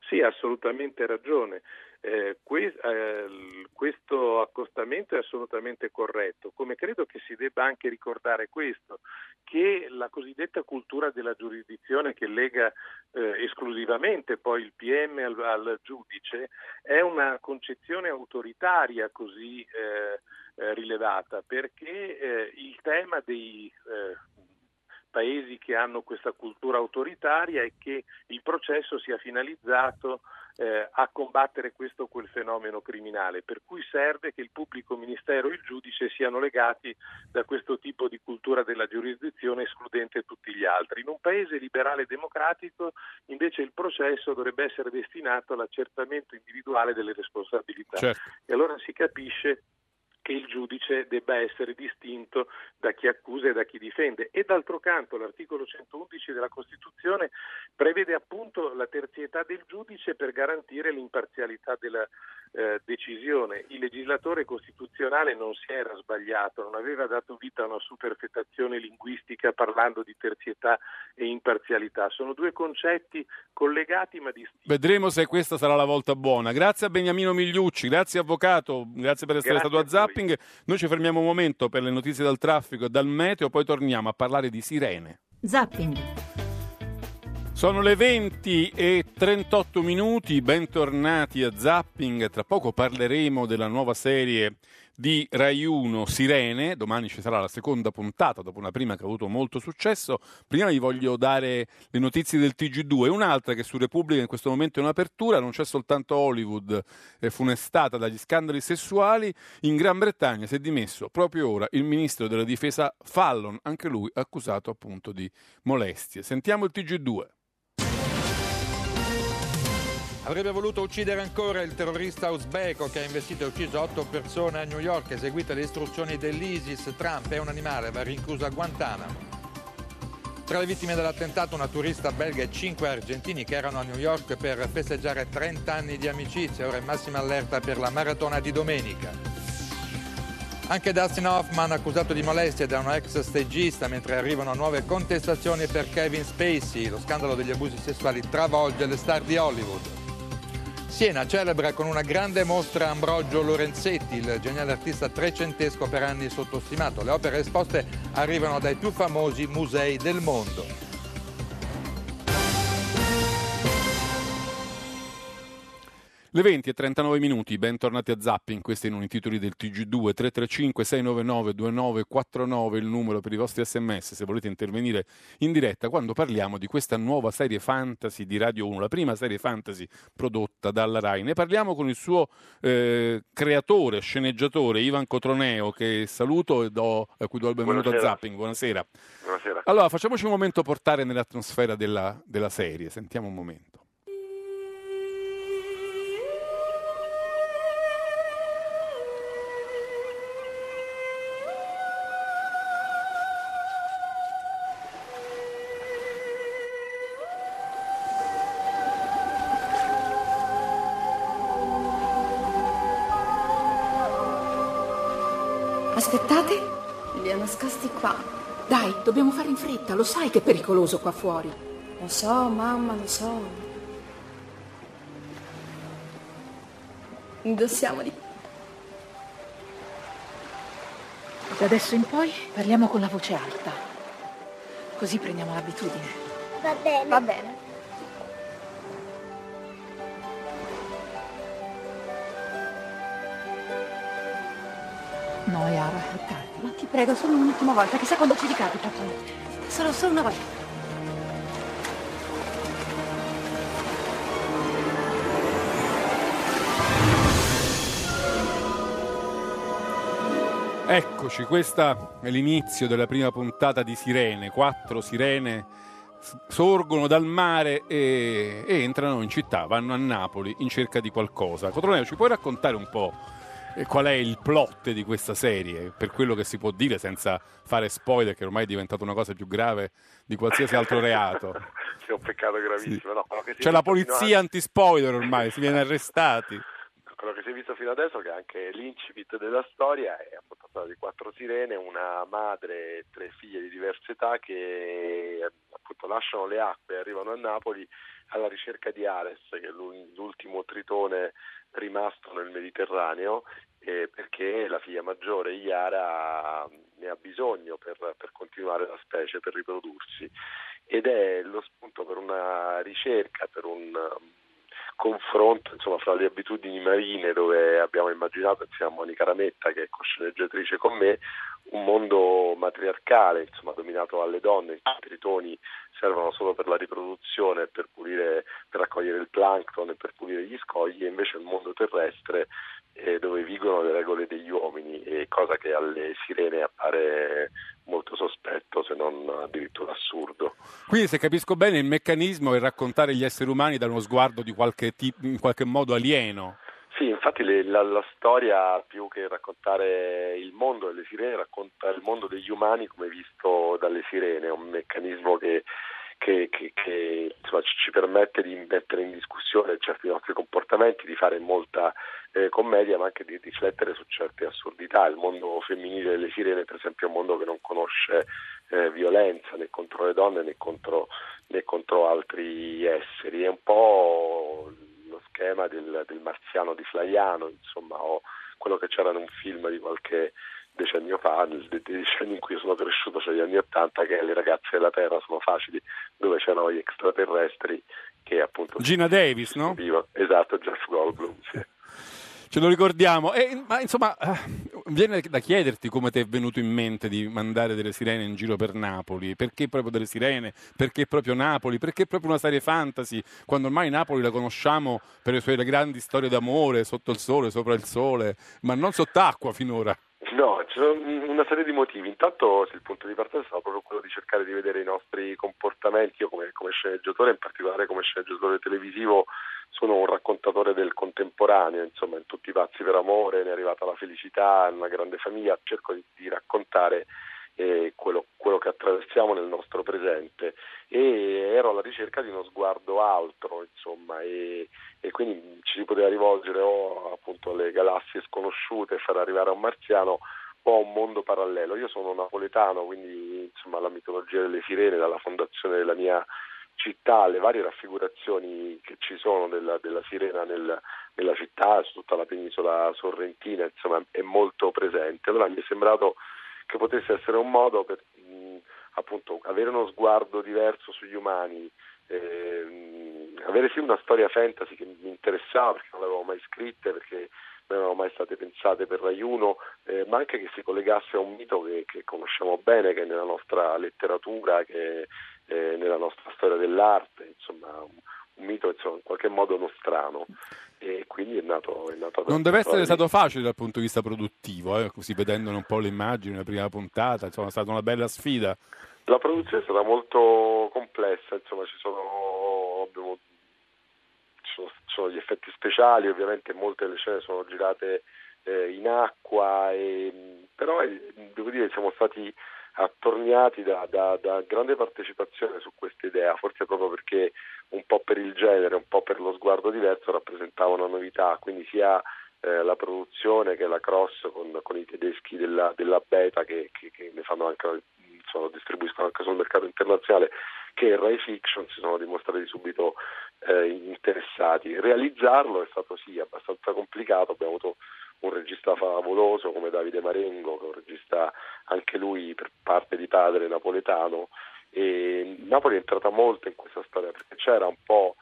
P: Sì, ha assolutamente ragione. Eh, que- eh, questo accostamento è assolutamente corretto, come credo che si debba anche ricordare questo, che la cosiddetta cultura della giurisdizione che lega eh, esclusivamente poi il PM al, al, giudice è una concezione autoritaria così eh, eh, rilevata, perché eh, il tema dei paesi che hanno questa cultura autoritaria è che il processo sia finalizzato eh, a combattere questo o quel fenomeno criminale, per cui serve che il pubblico ministero e il giudice siano legati da questo tipo di cultura della giurisdizione escludente tutti gli altri. In un paese liberale e democratico invece il processo dovrebbe essere destinato all'accertamento individuale delle responsabilità
E: certo.
P: e allora si capisce che il giudice debba essere distinto da chi accusa e da chi difende. E d'altro canto l'articolo 111 della Costituzione prevede appunto la terzietà del giudice per garantire l'imparzialità della eh, decisione. Il legislatore costituzionale non si era sbagliato, non aveva dato vita a una superfettazione linguistica parlando di terzietà e imparzialità. Sono due concetti collegati ma distinti.
E: Vedremo se questa sarà la volta buona. Grazie a Beniamino Migliucci, grazie avvocato, grazie per essere
P: Grazie
E: stato a Zapping. Noi ci fermiamo un momento per le notizie dal traffico e dal meteo, poi torniamo a parlare di sirene.
D: Zapping.
E: Sono le 20 e 38 minuti, bentornati a Zapping. Tra poco parleremo della nuova serie di Rai 1 Sirene, domani ci sarà la seconda puntata dopo una prima che ha avuto molto successo. Prima vi voglio dare le notizie del TG2 e un'altra che su Repubblica in questo momento è in apertura, non c'è soltanto Hollywood eh, funestata dagli scandali sessuali, in Gran Bretagna si è dimesso proprio ora il ministro della difesa Fallon, anche lui accusato appunto di molestie. Sentiamo il TG2.
Q: Avrebbe voluto uccidere ancora il terrorista uzbeko che ha investito e ucciso otto persone a New York, eseguite le istruzioni dell'ISIS. Trump è un animale, va rinchiuso a Guantanamo. Tra le vittime dell'attentato una turista belga e cinque argentini che erano a New York per festeggiare 30 anni di amicizia, ora in massima allerta per la maratona di domenica. Anche Dustin Hoffman accusato di molestia da un ex stagista mentre arrivano nuove contestazioni per Kevin Spacey. Lo scandalo degli abusi sessuali travolge le star di Hollywood. Siena celebra con una grande mostra Ambrogio Lorenzetti, il geniale artista trecentesco per anni sottostimato. Le opere esposte arrivano dai più famosi musei del mondo.
E: Le 20 e 39 minuti, bentornati a Zapping, questi sono i titoli del TG2 335 699 2949, il numero per i vostri sms se volete intervenire in diretta quando parliamo di questa nuova serie fantasy di Radio 1, la prima serie fantasy prodotta dalla RAI. Ne parliamo con il suo eh, creatore, sceneggiatore Ivan Cotroneo che saluto e do, a cui do il benvenuto
R: Buonasera.
E: a Zapping. Buonasera.
R: Buonasera.
E: Allora, facciamoci un momento portare nell'atmosfera della, della serie, sentiamo un momento.
S: Aspettate?
T: Li ho nascosti qua.
S: Dai, dobbiamo fare in fretta, lo sai che è pericoloso qua fuori.
T: Lo so, mamma, lo so. Indossiamoli.
S: Da adesso in poi parliamo con la voce alta. Così prendiamo l'abitudine.
T: Va bene. Va bene.
S: Ma ti prego, solo un'ultima volta, chissà quando ci ricapita poi. Solo, solo una volta.
E: Eccoci, questo è l'inizio della prima puntata di Sirene. Quattro sirene sorgono dal mare e, e entrano in città, vanno a Napoli in cerca di qualcosa. Cotroneo, ci puoi raccontare un po' qual è il plot di questa serie, per quello che si può dire senza fare spoiler, che ormai è diventata una cosa più grave di qualsiasi altro reato.
U: C'è un peccato gravissimo. No, si è
E: C'è la polizia anti-spoiler ormai, si viene arrestati.
U: quello che si è visto fino adesso che anche l'incipit della storia è appunto storia di quattro sirene, una madre e tre figlie di diverse età che appunto lasciano le acque e arrivano a Napoli alla ricerca di Ares, che è l'u- l'ultimo tritone rimasto nel Mediterraneo, eh, perché la figlia maggiore, Iara, ne ha bisogno per, per continuare la specie, per riprodursi. Ed è lo spunto per una ricerca, per un um, confronto insomma, fra le abitudini marine dove abbiamo immaginato insieme a Monica Rametta che è cosceneggiatrice con me un mondo matriarcale insomma, dominato dalle donne i tritoni servono solo per la riproduzione per pulire per raccogliere il plankton e per pulire gli scogli e invece il mondo terrestre eh, dove vigono le regole degli uomini cosa che alle sirene appare molto sospetto se non addirittura assurdo
E: Quindi, se capisco bene, il meccanismo è raccontare gli esseri umani da uno sguardo di qualche tipo, in qualche modo alieno.
U: Sì, infatti le- la, la storia più che raccontare il mondo delle sirene racconta il mondo degli umani come visto dalle sirene, è un meccanismo che, che- che- che, insomma, ci, permette di mettere in discussione certi nostri comportamenti, di fare molta eh, commedia ma anche di riflettere su certe assurdità. Il mondo femminile delle sirene per esempio è un mondo che non conosce eh, violenza né contro le donne né contro, né contro altri esseri, è un po' lo schema del, del marziano di Flaiano, insomma, o quello che c'era in un film di qualche decennio fa, nel dei decenni in cui sono cresciuto, cioè gli anni Ottanta, che le ragazze della Terra sono facili, dove c'erano gli extraterrestri che appunto...
E: Gina Davis, no?
U: Esatto, Jeff Goldblum, sì.
E: Ce lo ricordiamo. E, ma insomma, eh, viene da chiederti come ti è venuto in mente di mandare delle sirene in giro per Napoli, perché proprio delle sirene, perché proprio Napoli, perché proprio una serie fantasy, quando ormai Napoli la conosciamo per le sue grandi storie d'amore, sotto il sole, sopra il sole, ma non sott'acqua finora.
U: No, ci sono una serie di motivi. Intanto il punto di partenza è proprio quello di cercare di vedere i nostri comportamenti. Io come, come sceneggiatore, in particolare come sceneggiatore televisivo, sono un raccontatore del contemporaneo, insomma, in tutti i pazzi per amore, ne è arrivata la felicità, in una grande famiglia, cerco di, di raccontare eh, quello, quello, che attraversiamo nel nostro presente e ero alla ricerca di uno sguardo altro, insomma, e, e quindi ci si poteva rivolgere o appunto alle galassie sconosciute e far arrivare a un marziano o a un mondo parallelo. Io sono napoletano, quindi insomma la mitologia delle sirene, dalla fondazione della mia città, le varie raffigurazioni che ci sono della, della sirena nel, nella città, su tutta la penisola sorrentina, insomma è molto presente. Allora mi è sembrato che potesse essere un modo per mh, appunto avere uno sguardo diverso sugli umani, eh, avere sì una storia fantasy che mi interessava perché non l'avevo mai scritta, perché non erano mai state pensate per 1, eh, ma anche che si collegasse a un mito che, che, conosciamo bene, che è nella nostra letteratura, che è eh, nella nostra storia dell'arte, insomma un, un mito insomma, in qualche modo nostrano e quindi è nato, è nato
E: non deve essere stato facile dal punto di vista produttivo eh? così vedendone un po' le immagini la prima puntata insomma è stata una bella sfida
U: la produzione è stata molto complessa insomma ci sono, abbiamo, ci sono, ci sono gli effetti speciali ovviamente molte delle scene sono girate eh, in acqua e, però eh, devo dire siamo stati attorniati da, da, da, grande partecipazione su questa idea, forse proprio perché un po' per il genere, un po' per lo sguardo diverso rappresentava una novità, quindi sia eh, la produzione che la cross con, con i tedeschi della, della Beta che, che, che, anche, insomma, distribuiscono anche sul mercato internazionale, che Rai Fiction si sono dimostrati subito eh, interessati. Realizzarlo è stato sì abbastanza complicato, abbiamo avuto un regista favoloso come Davide Marengo, che è un regista anche lui per parte di padre napoletano. E Napoli è entrata molto in questa storia perché c'era un po'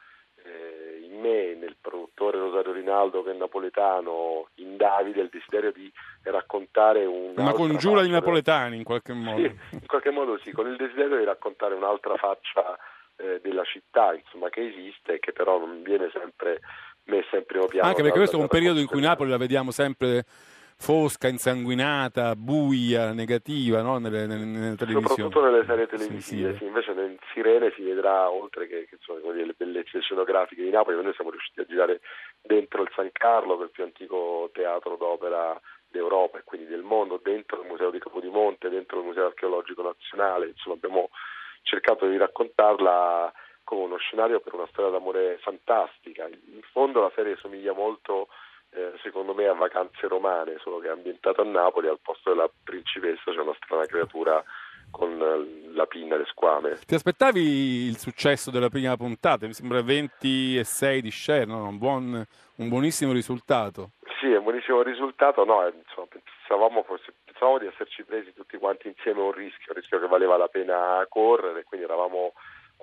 U: eh, in me, nel produttore Rosario Rinaldo che è napoletano, in Davide il desiderio di raccontare un...
E: Una congiura di napoletani in qualche modo.
U: Sì, in qualche modo sì, con il desiderio di raccontare un'altra faccia eh, della città, insomma, che esiste e che però non viene sempre messa in primo piano.
E: Anche perché questo è un periodo in cui Napoli la vediamo sempre fosca, insanguinata, buia, negativa no? nelle, nelle, nelle televisioni.
U: Soprattutto nelle serie televisive, sì, sì. invece nel Sirene si vedrà, oltre che, che insomma, le bellezze scenografiche di Napoli, noi siamo riusciti a girare dentro il San Carlo, che è il più antico teatro d'opera d'Europa e quindi del mondo, dentro il Museo di Capodimonte, dentro il Museo Archeologico Nazionale, insomma abbiamo cercato di raccontarla come uno scenario per una storia d'amore fantastica. In fondo la serie somiglia molto, eh, secondo me, a Vacanze Romane, solo che è ambientata a Napoli, al posto della principessa c'è una strana creatura con eh, la pinna e le squame.
E: Ti aspettavi il successo della prima puntata? Mi sembra 26 di share, no? un, buon, un buonissimo risultato.
U: Sì, è un buonissimo risultato, no, eh, insomma, pensavamo, forse, pensavamo di esserci presi tutti quanti insieme un rischio, un rischio che valeva la pena correre, quindi eravamo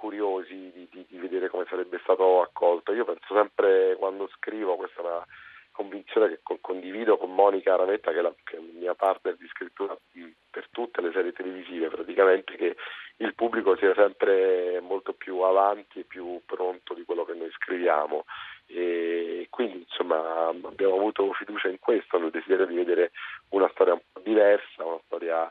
U: curiosi di, di, di, vedere come sarebbe stato accolto. Io penso sempre quando scrivo, questa è una convinzione che con, condivido con Monica Aravetta, che è, la, che è mia partner di scrittura per tutte le serie televisive, praticamente che il pubblico sia sempre molto più avanti e più pronto di quello che noi scriviamo. E quindi insomma abbiamo avuto fiducia in questo, nel desiderio di vedere una storia un po' diversa, una storia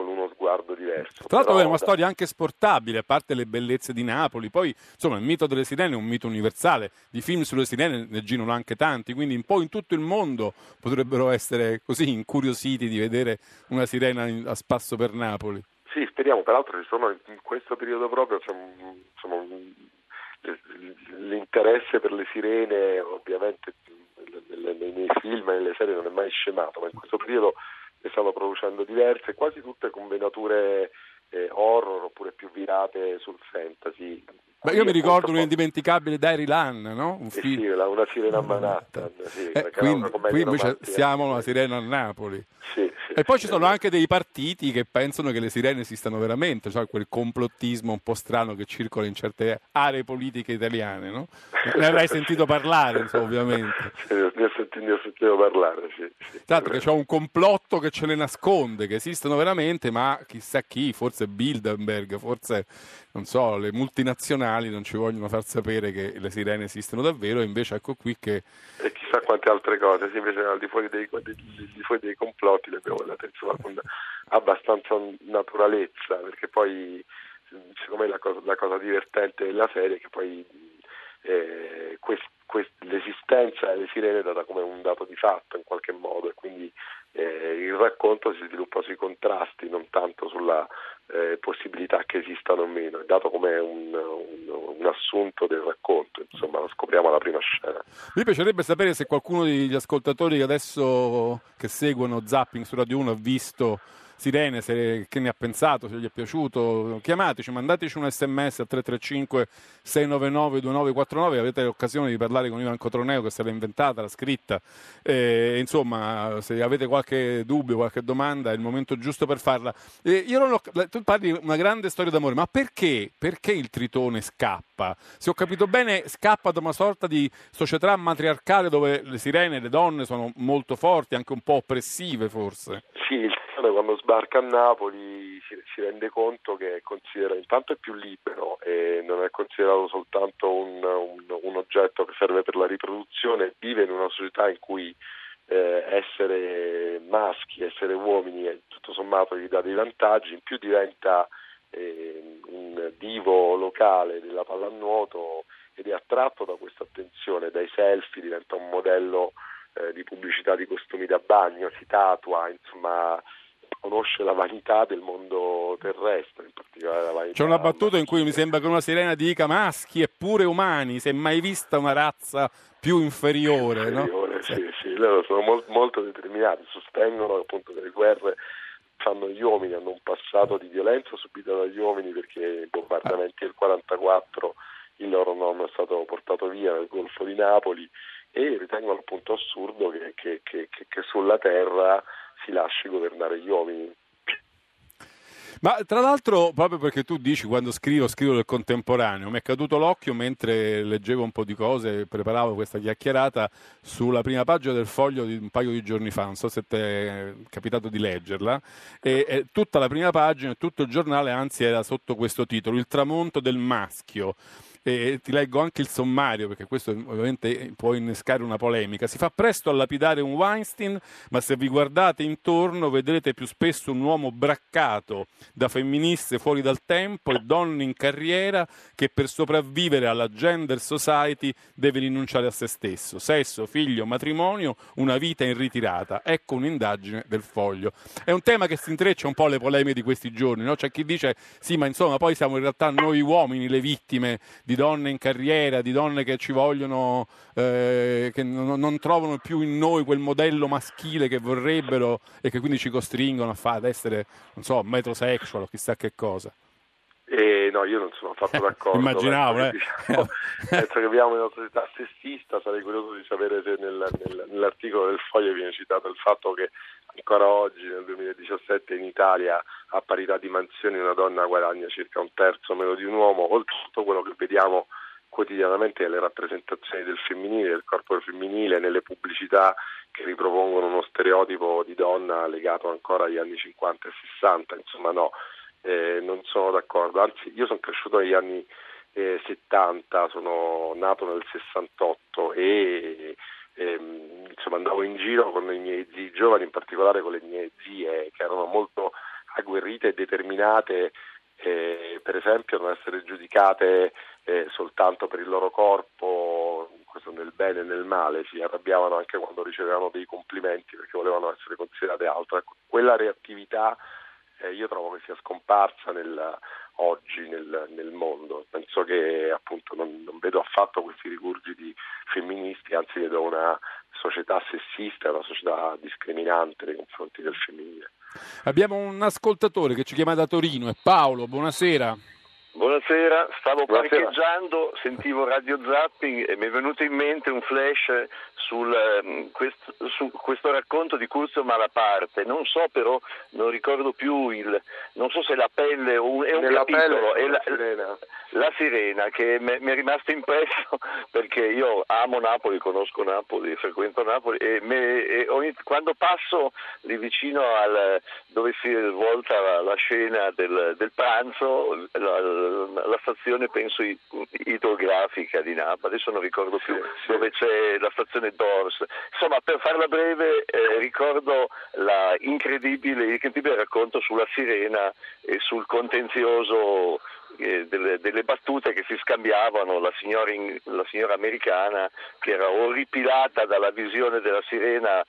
U: con uno sguardo diverso.
E: Tra l'altro Però, è una storia anche sportabile, a parte le bellezze di Napoli, poi insomma il mito delle sirene è un mito universale, di film sulle sirene ne girano anche tanti, quindi un po' in tutto il mondo potrebbero essere così incuriositi di vedere una sirena a spasso per Napoli.
U: Sì, speriamo, peraltro ci sono in questo periodo proprio c'è insomma, l'interesse per le sirene ovviamente nei film e nelle serie non è mai scemato, ma in questo periodo ne stanno producendo diverse, quasi tutte con venature eh, horror oppure più virate sul fantasy.
E: Beh, io mi ricordo un indimenticabile Diary Lan, no? Un
U: Eh
E: film.
U: sì, la- una sirena a Manhattan, sì,
E: Eh, quindi, qui invece
U: romantica.
E: siamo una sirena a Napoli.
U: Sì, sì,
E: e poi ci sono anche dei partiti che pensano che le sirene esistano veramente, cioè quel complottismo un po' strano che circola in certe aree politiche italiane, no? Ne avrai sentito parlare, insomma, ovviamente.
U: Ne, ho sentito, ne ho sentito parlare, sì.
E: l'altro che c'è un complotto che ce le nasconde, che esistono veramente, ma chissà chi, forse Bilderberg, forse, non so, le multinazionali non ci vogliono far sapere che le sirene esistono davvero, e invece ecco qui che
U: E chissà quante altre cose, sì, invece al di fuori dei, di fuori dei complotti le abbiamo guardate insomma con abbastanza naturalezza, perché poi secondo me la cosa, la cosa divertente della serie è che poi eh, quest- quest- l'esistenza delle sirene è data come un dato di fatto in qualche modo e quindi eh, il racconto si sviluppa sui contrasti, non tanto sulla eh, possibilità che esistano o meno, è dato come un, un- un assunto del racconto, insomma lo scopriamo alla prima scena.
E: Mi piacerebbe sapere se qualcuno degli ascoltatori che adesso che seguono Zapping su Radio 1 ha visto Sirene, se, che ne ha pensato, se gli è piaciuto. Chiamateci, mandateci un sms al 335 699 2949, avete l'occasione di parlare con Ivan Cotroneo che se l'ha inventata, l'ha scritta. Eh, insomma, se avete qualche dubbio, qualche domanda, è il momento giusto per farla. Eh, io non ho, tu parli di una grande storia d'amore, ma perché? Perché il tritone scappa? Se ho capito bene, scappa da una sorta di società matriarcale dove le sirene, le donne sono molto forti, anche un po' oppressive forse.
U: Sì, il Titano quando sbarca a Napoli si, si rende conto che considera, intanto è più libero e non è considerato soltanto un, un- un oggetto che serve per la riproduzione, vive in una società in cui eh, essere maschi, essere uomini eh, tutto sommato gli dà dei vantaggi, in più diventa eh, un divo locale della pallanuoto ed è attratto da questa attenzione, dai selfie, diventa un modello eh, di pubblicità di costumi da bagno, si tatua, insomma conosce la vanità del mondo terrestre, in particolare la vanità
E: C'è una battuta in cui mi sembra che una sirena dica maschi e pure umani, si è mai vista una razza più inferiore, no?
U: inferiore, sì, sì, loro sono mol- molto determinati, sostengono appunto che le guerre fanno gli uomini, hanno un passato di violenza subita dagli uomini perché i bombardamenti del 44 il loro nonno è stato portato via nel Golfo di Napoli e ritengono appunto assurdo che- che- che- che sulla terra si lasci governare gli uomini.
E: Ma tra l'altro, proprio perché tu dici quando scrivo, scrivo del contemporaneo, mi è caduto l'occhio mentre leggevo un po' di cose preparavo questa chiacchierata sulla prima pagina del foglio di un paio di giorni fa, non so se ti è capitato di leggerla, e, e tutta la prima pagina, tutto il giornale anzi era sotto questo titolo, Il tramonto del maschio. E ti leggo anche il sommario perché questo ovviamente può innescare una polemica. Si fa presto a lapidare un Weinstein, ma se vi guardate intorno vedrete più spesso un uomo braccato da femministe fuori dal tempo e donne in carriera che per sopravvivere alla gender society deve rinunciare a se stesso. Sesso, figlio, matrimonio, una vita in ritirata. Ecco un'indagine del foglio. È un tema che si intreccia un po' alle polemiche di questi giorni, no? C'è chi dice sì, ma insomma poi siamo in realtà noi uomini le vittime di donne in carriera, di donne che ci vogliono, eh, che non, non trovano più in noi quel modello maschile che vorrebbero e che quindi ci costringono a fare, ad essere, non so, metrosexual o chissà che cosa.
U: E no, io non sono affatto d'accordo.
E: Immaginavo, eh.
U: diciamo, penso che viviamo in una società sessista, sarei curioso di sapere se nel- nel- nell'articolo del Foglio viene citato il fatto che ancora oggi, nel 2017, in Italia, a parità di mansioni, una donna guadagna circa un terzo meno di un uomo, oltre a tutto quello che vediamo quotidianamente nelle rappresentazioni del femminile, del corpo femminile, nelle pubblicità che ripropongono uno stereotipo di donna legato ancora agli anni 50 e 60, insomma no, eh, non sono d'accordo, anzi io sono cresciuto negli anni eh, 70, sono nato nel 68 e ehm, insomma andavo in giro con i miei zii giovani, in particolare con le mie zie che erano molto agguerrite e determinate eh, per esempio a non essere giudicate eh, soltanto per il loro corpo, questo nel bene e nel male, si arrabbiavano anche quando ricevevano dei complimenti perché volevano essere considerate altro. Ecco, quella reattività eh, io trovo che sia scomparsa nel- oggi nel, nel mondo. Penso che appunto non, non vedo affatto questi rigurgiti femministi, anzi vedo una società sessista, una società discriminante nei confronti del femminile.
E: Abbiamo un ascoltatore che ci chiama da Torino, è Paolo, buonasera.
V: Buonasera. Stavo
U: Buonasera.
V: parcheggiando, sentivo Radio Zapping e mi è venuto in mente un flash sul, ehm, quest- su questo racconto di Curzio Malaparte. Non so però, non ricordo più il, non so se la pelle o un, è un
U: Nella
V: capitolo,
U: pelle
V: è
U: la
V: la,
U: sirena.
V: la sirena che mi è rimasto impresso perché io amo Napoli, conosco Napoli, frequento Napoli e, me- e ogni- quando passo lì vicino al, dove si svolta la, la scena del, del pranzo, la, la- stazione penso idrografica di Napoli, adesso non ricordo più dove c'è la stazione Dors. Insomma, per farla breve eh, ricordo la incredibile, l'incredibile racconto sulla sirena e sul contenzioso eh, delle, delle battute che si scambiavano la signora, in- la signora americana che era orripilata dalla visione della sirena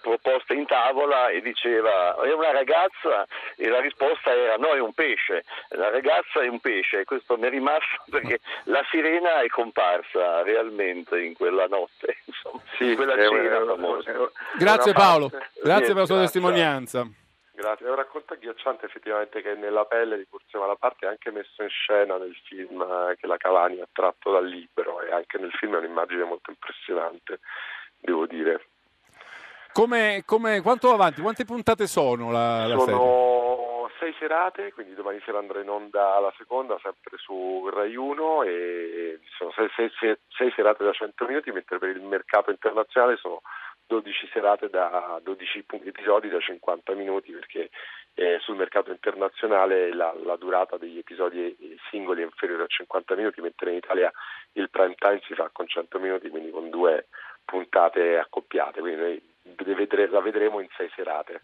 V: proposta in tavola e diceva è una ragazza? E la risposta era no è un pesce. La ragazza è un pesce e questo mi è rimasto perché la sirena è comparsa realmente in quella notte insomma, in quella
U: è
V: cena
U: una-
V: famosa.
U: è una-
E: Grazie
U: una
E: Paolo,
U: parte-
E: grazie per la sua
U: Niente,
E: testimonianza.
U: Grazie, è un racconto agghiacciante effettivamente che nella pelle di Curzio Malaparte è anche messo in scena nel film eh, che la Cavani ha tratto dal libro e anche nel film è un'immagine molto impressionante, devo dire.
E: Come, come- quanto va avanti? Quante puntate sono la, la serie?
U: Sono sei serate, quindi domani sera andrà in onda la seconda, sempre su Rai 1 e sono sei, sei- sei- sei serate da 100 minuti, mentre per il mercato internazionale sono 12 serate da 12 pu- episodi da 50 minuti perché eh, sul mercato internazionale la, la durata degli episodi singoli è inferiore a 50 minuti, mentre in Italia il prime time si fa con 100 minuti, quindi con due puntate accoppiate, quindi noi la vedremo in sei serate.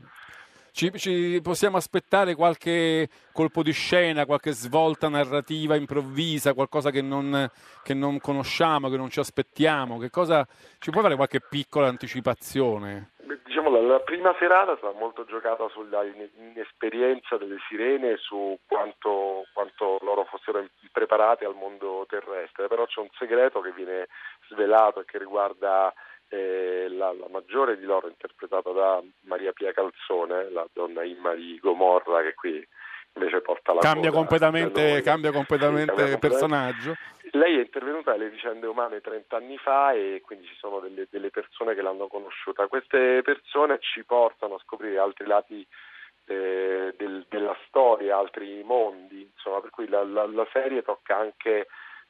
E: Ci, ci possiamo aspettare qualche colpo di scena, qualche svolta narrativa improvvisa, qualcosa che non, che non conosciamo, che non ci aspettiamo? Che cosa, ci puoi fare qualche piccola anticipazione?
U: Beh, Diciamo la, la prima serata sarà molto giocata sulla in- inesperienza delle sirene e su quanto, quanto loro fossero preparate al mondo terrestre, però c'è un segreto che viene svelato e che riguarda eh, la, la maggiore di loro interpretata da Maria Pia Calzone, la donna Imma di Gomorra che qui invece porta la
E: Cambia
U: coda
E: completamente,
U: da noi.
E: cambia completamente
U: cambia
E: personaggio.
U: lei è intervenuta alle vicende umane 30 anni fa e quindi ci sono delle, delle persone che l'hanno conosciuta. Queste persone ci portano a scoprire altri lati eh, del- della storia, altri mondi, insomma, per cui la, la- la serie tocca anche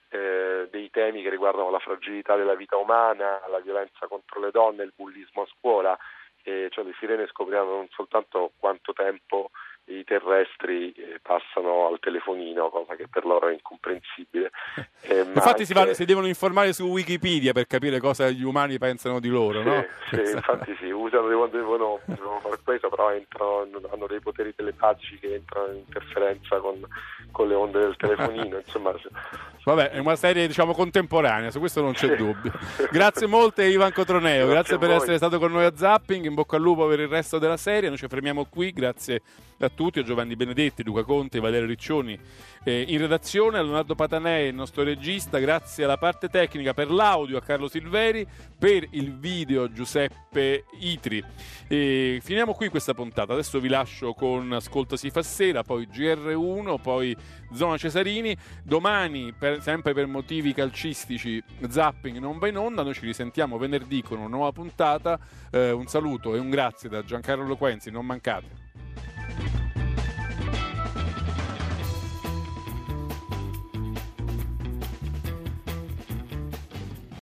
U: eh, dei temi che riguardano la fragilità della vita umana, la violenza contro le donne, il bullismo a scuola, e cioè le sirene scopriranno non soltanto quanto tempo i terrestri eh, passano al telefonino, cosa che per loro è incomprensibile. eh,
E: Infatti si,
U: anche-
E: va- si devono informare su Wikipedia per capire cosa gli umani pensano di loro, no?
U: Sì, sì, infatti sì, usano, devono, devono, fare questo, però entrano, hanno dei poteri telepatici che entrano in interferenza con, con le onde del telefonino, insomma.
E: Vabbè, è una serie diciamo contemporanea, su questo non c'è dubbio. Grazie molte Ivan Cotroneo,
U: Grazie
E: grazie, per
U: voi.
E: essere stato con noi a Zapping, in bocca al lupo per il resto della serie, noi ci fermiamo qui, grazie a tutti, a Giovanni Benedetti, Luca Conte, Valerio Riccioni. Eh, in redazione, a Leonardo Patanè, il nostro regista, grazie alla parte tecnica per l'audio a Carlo Silveri, per il video Giuseppe Itri. E finiamo qui questa puntata, adesso vi lascio con Ascolta si fa sera, poi GR1, poi Zona Cesarini, domani per- sempre per motivi calcistici Zapping non va in onda, noi ci risentiamo venerdì con una nuova puntata, Eh, un saluto e un grazie da Giancarlo Loquenzi, non mancate.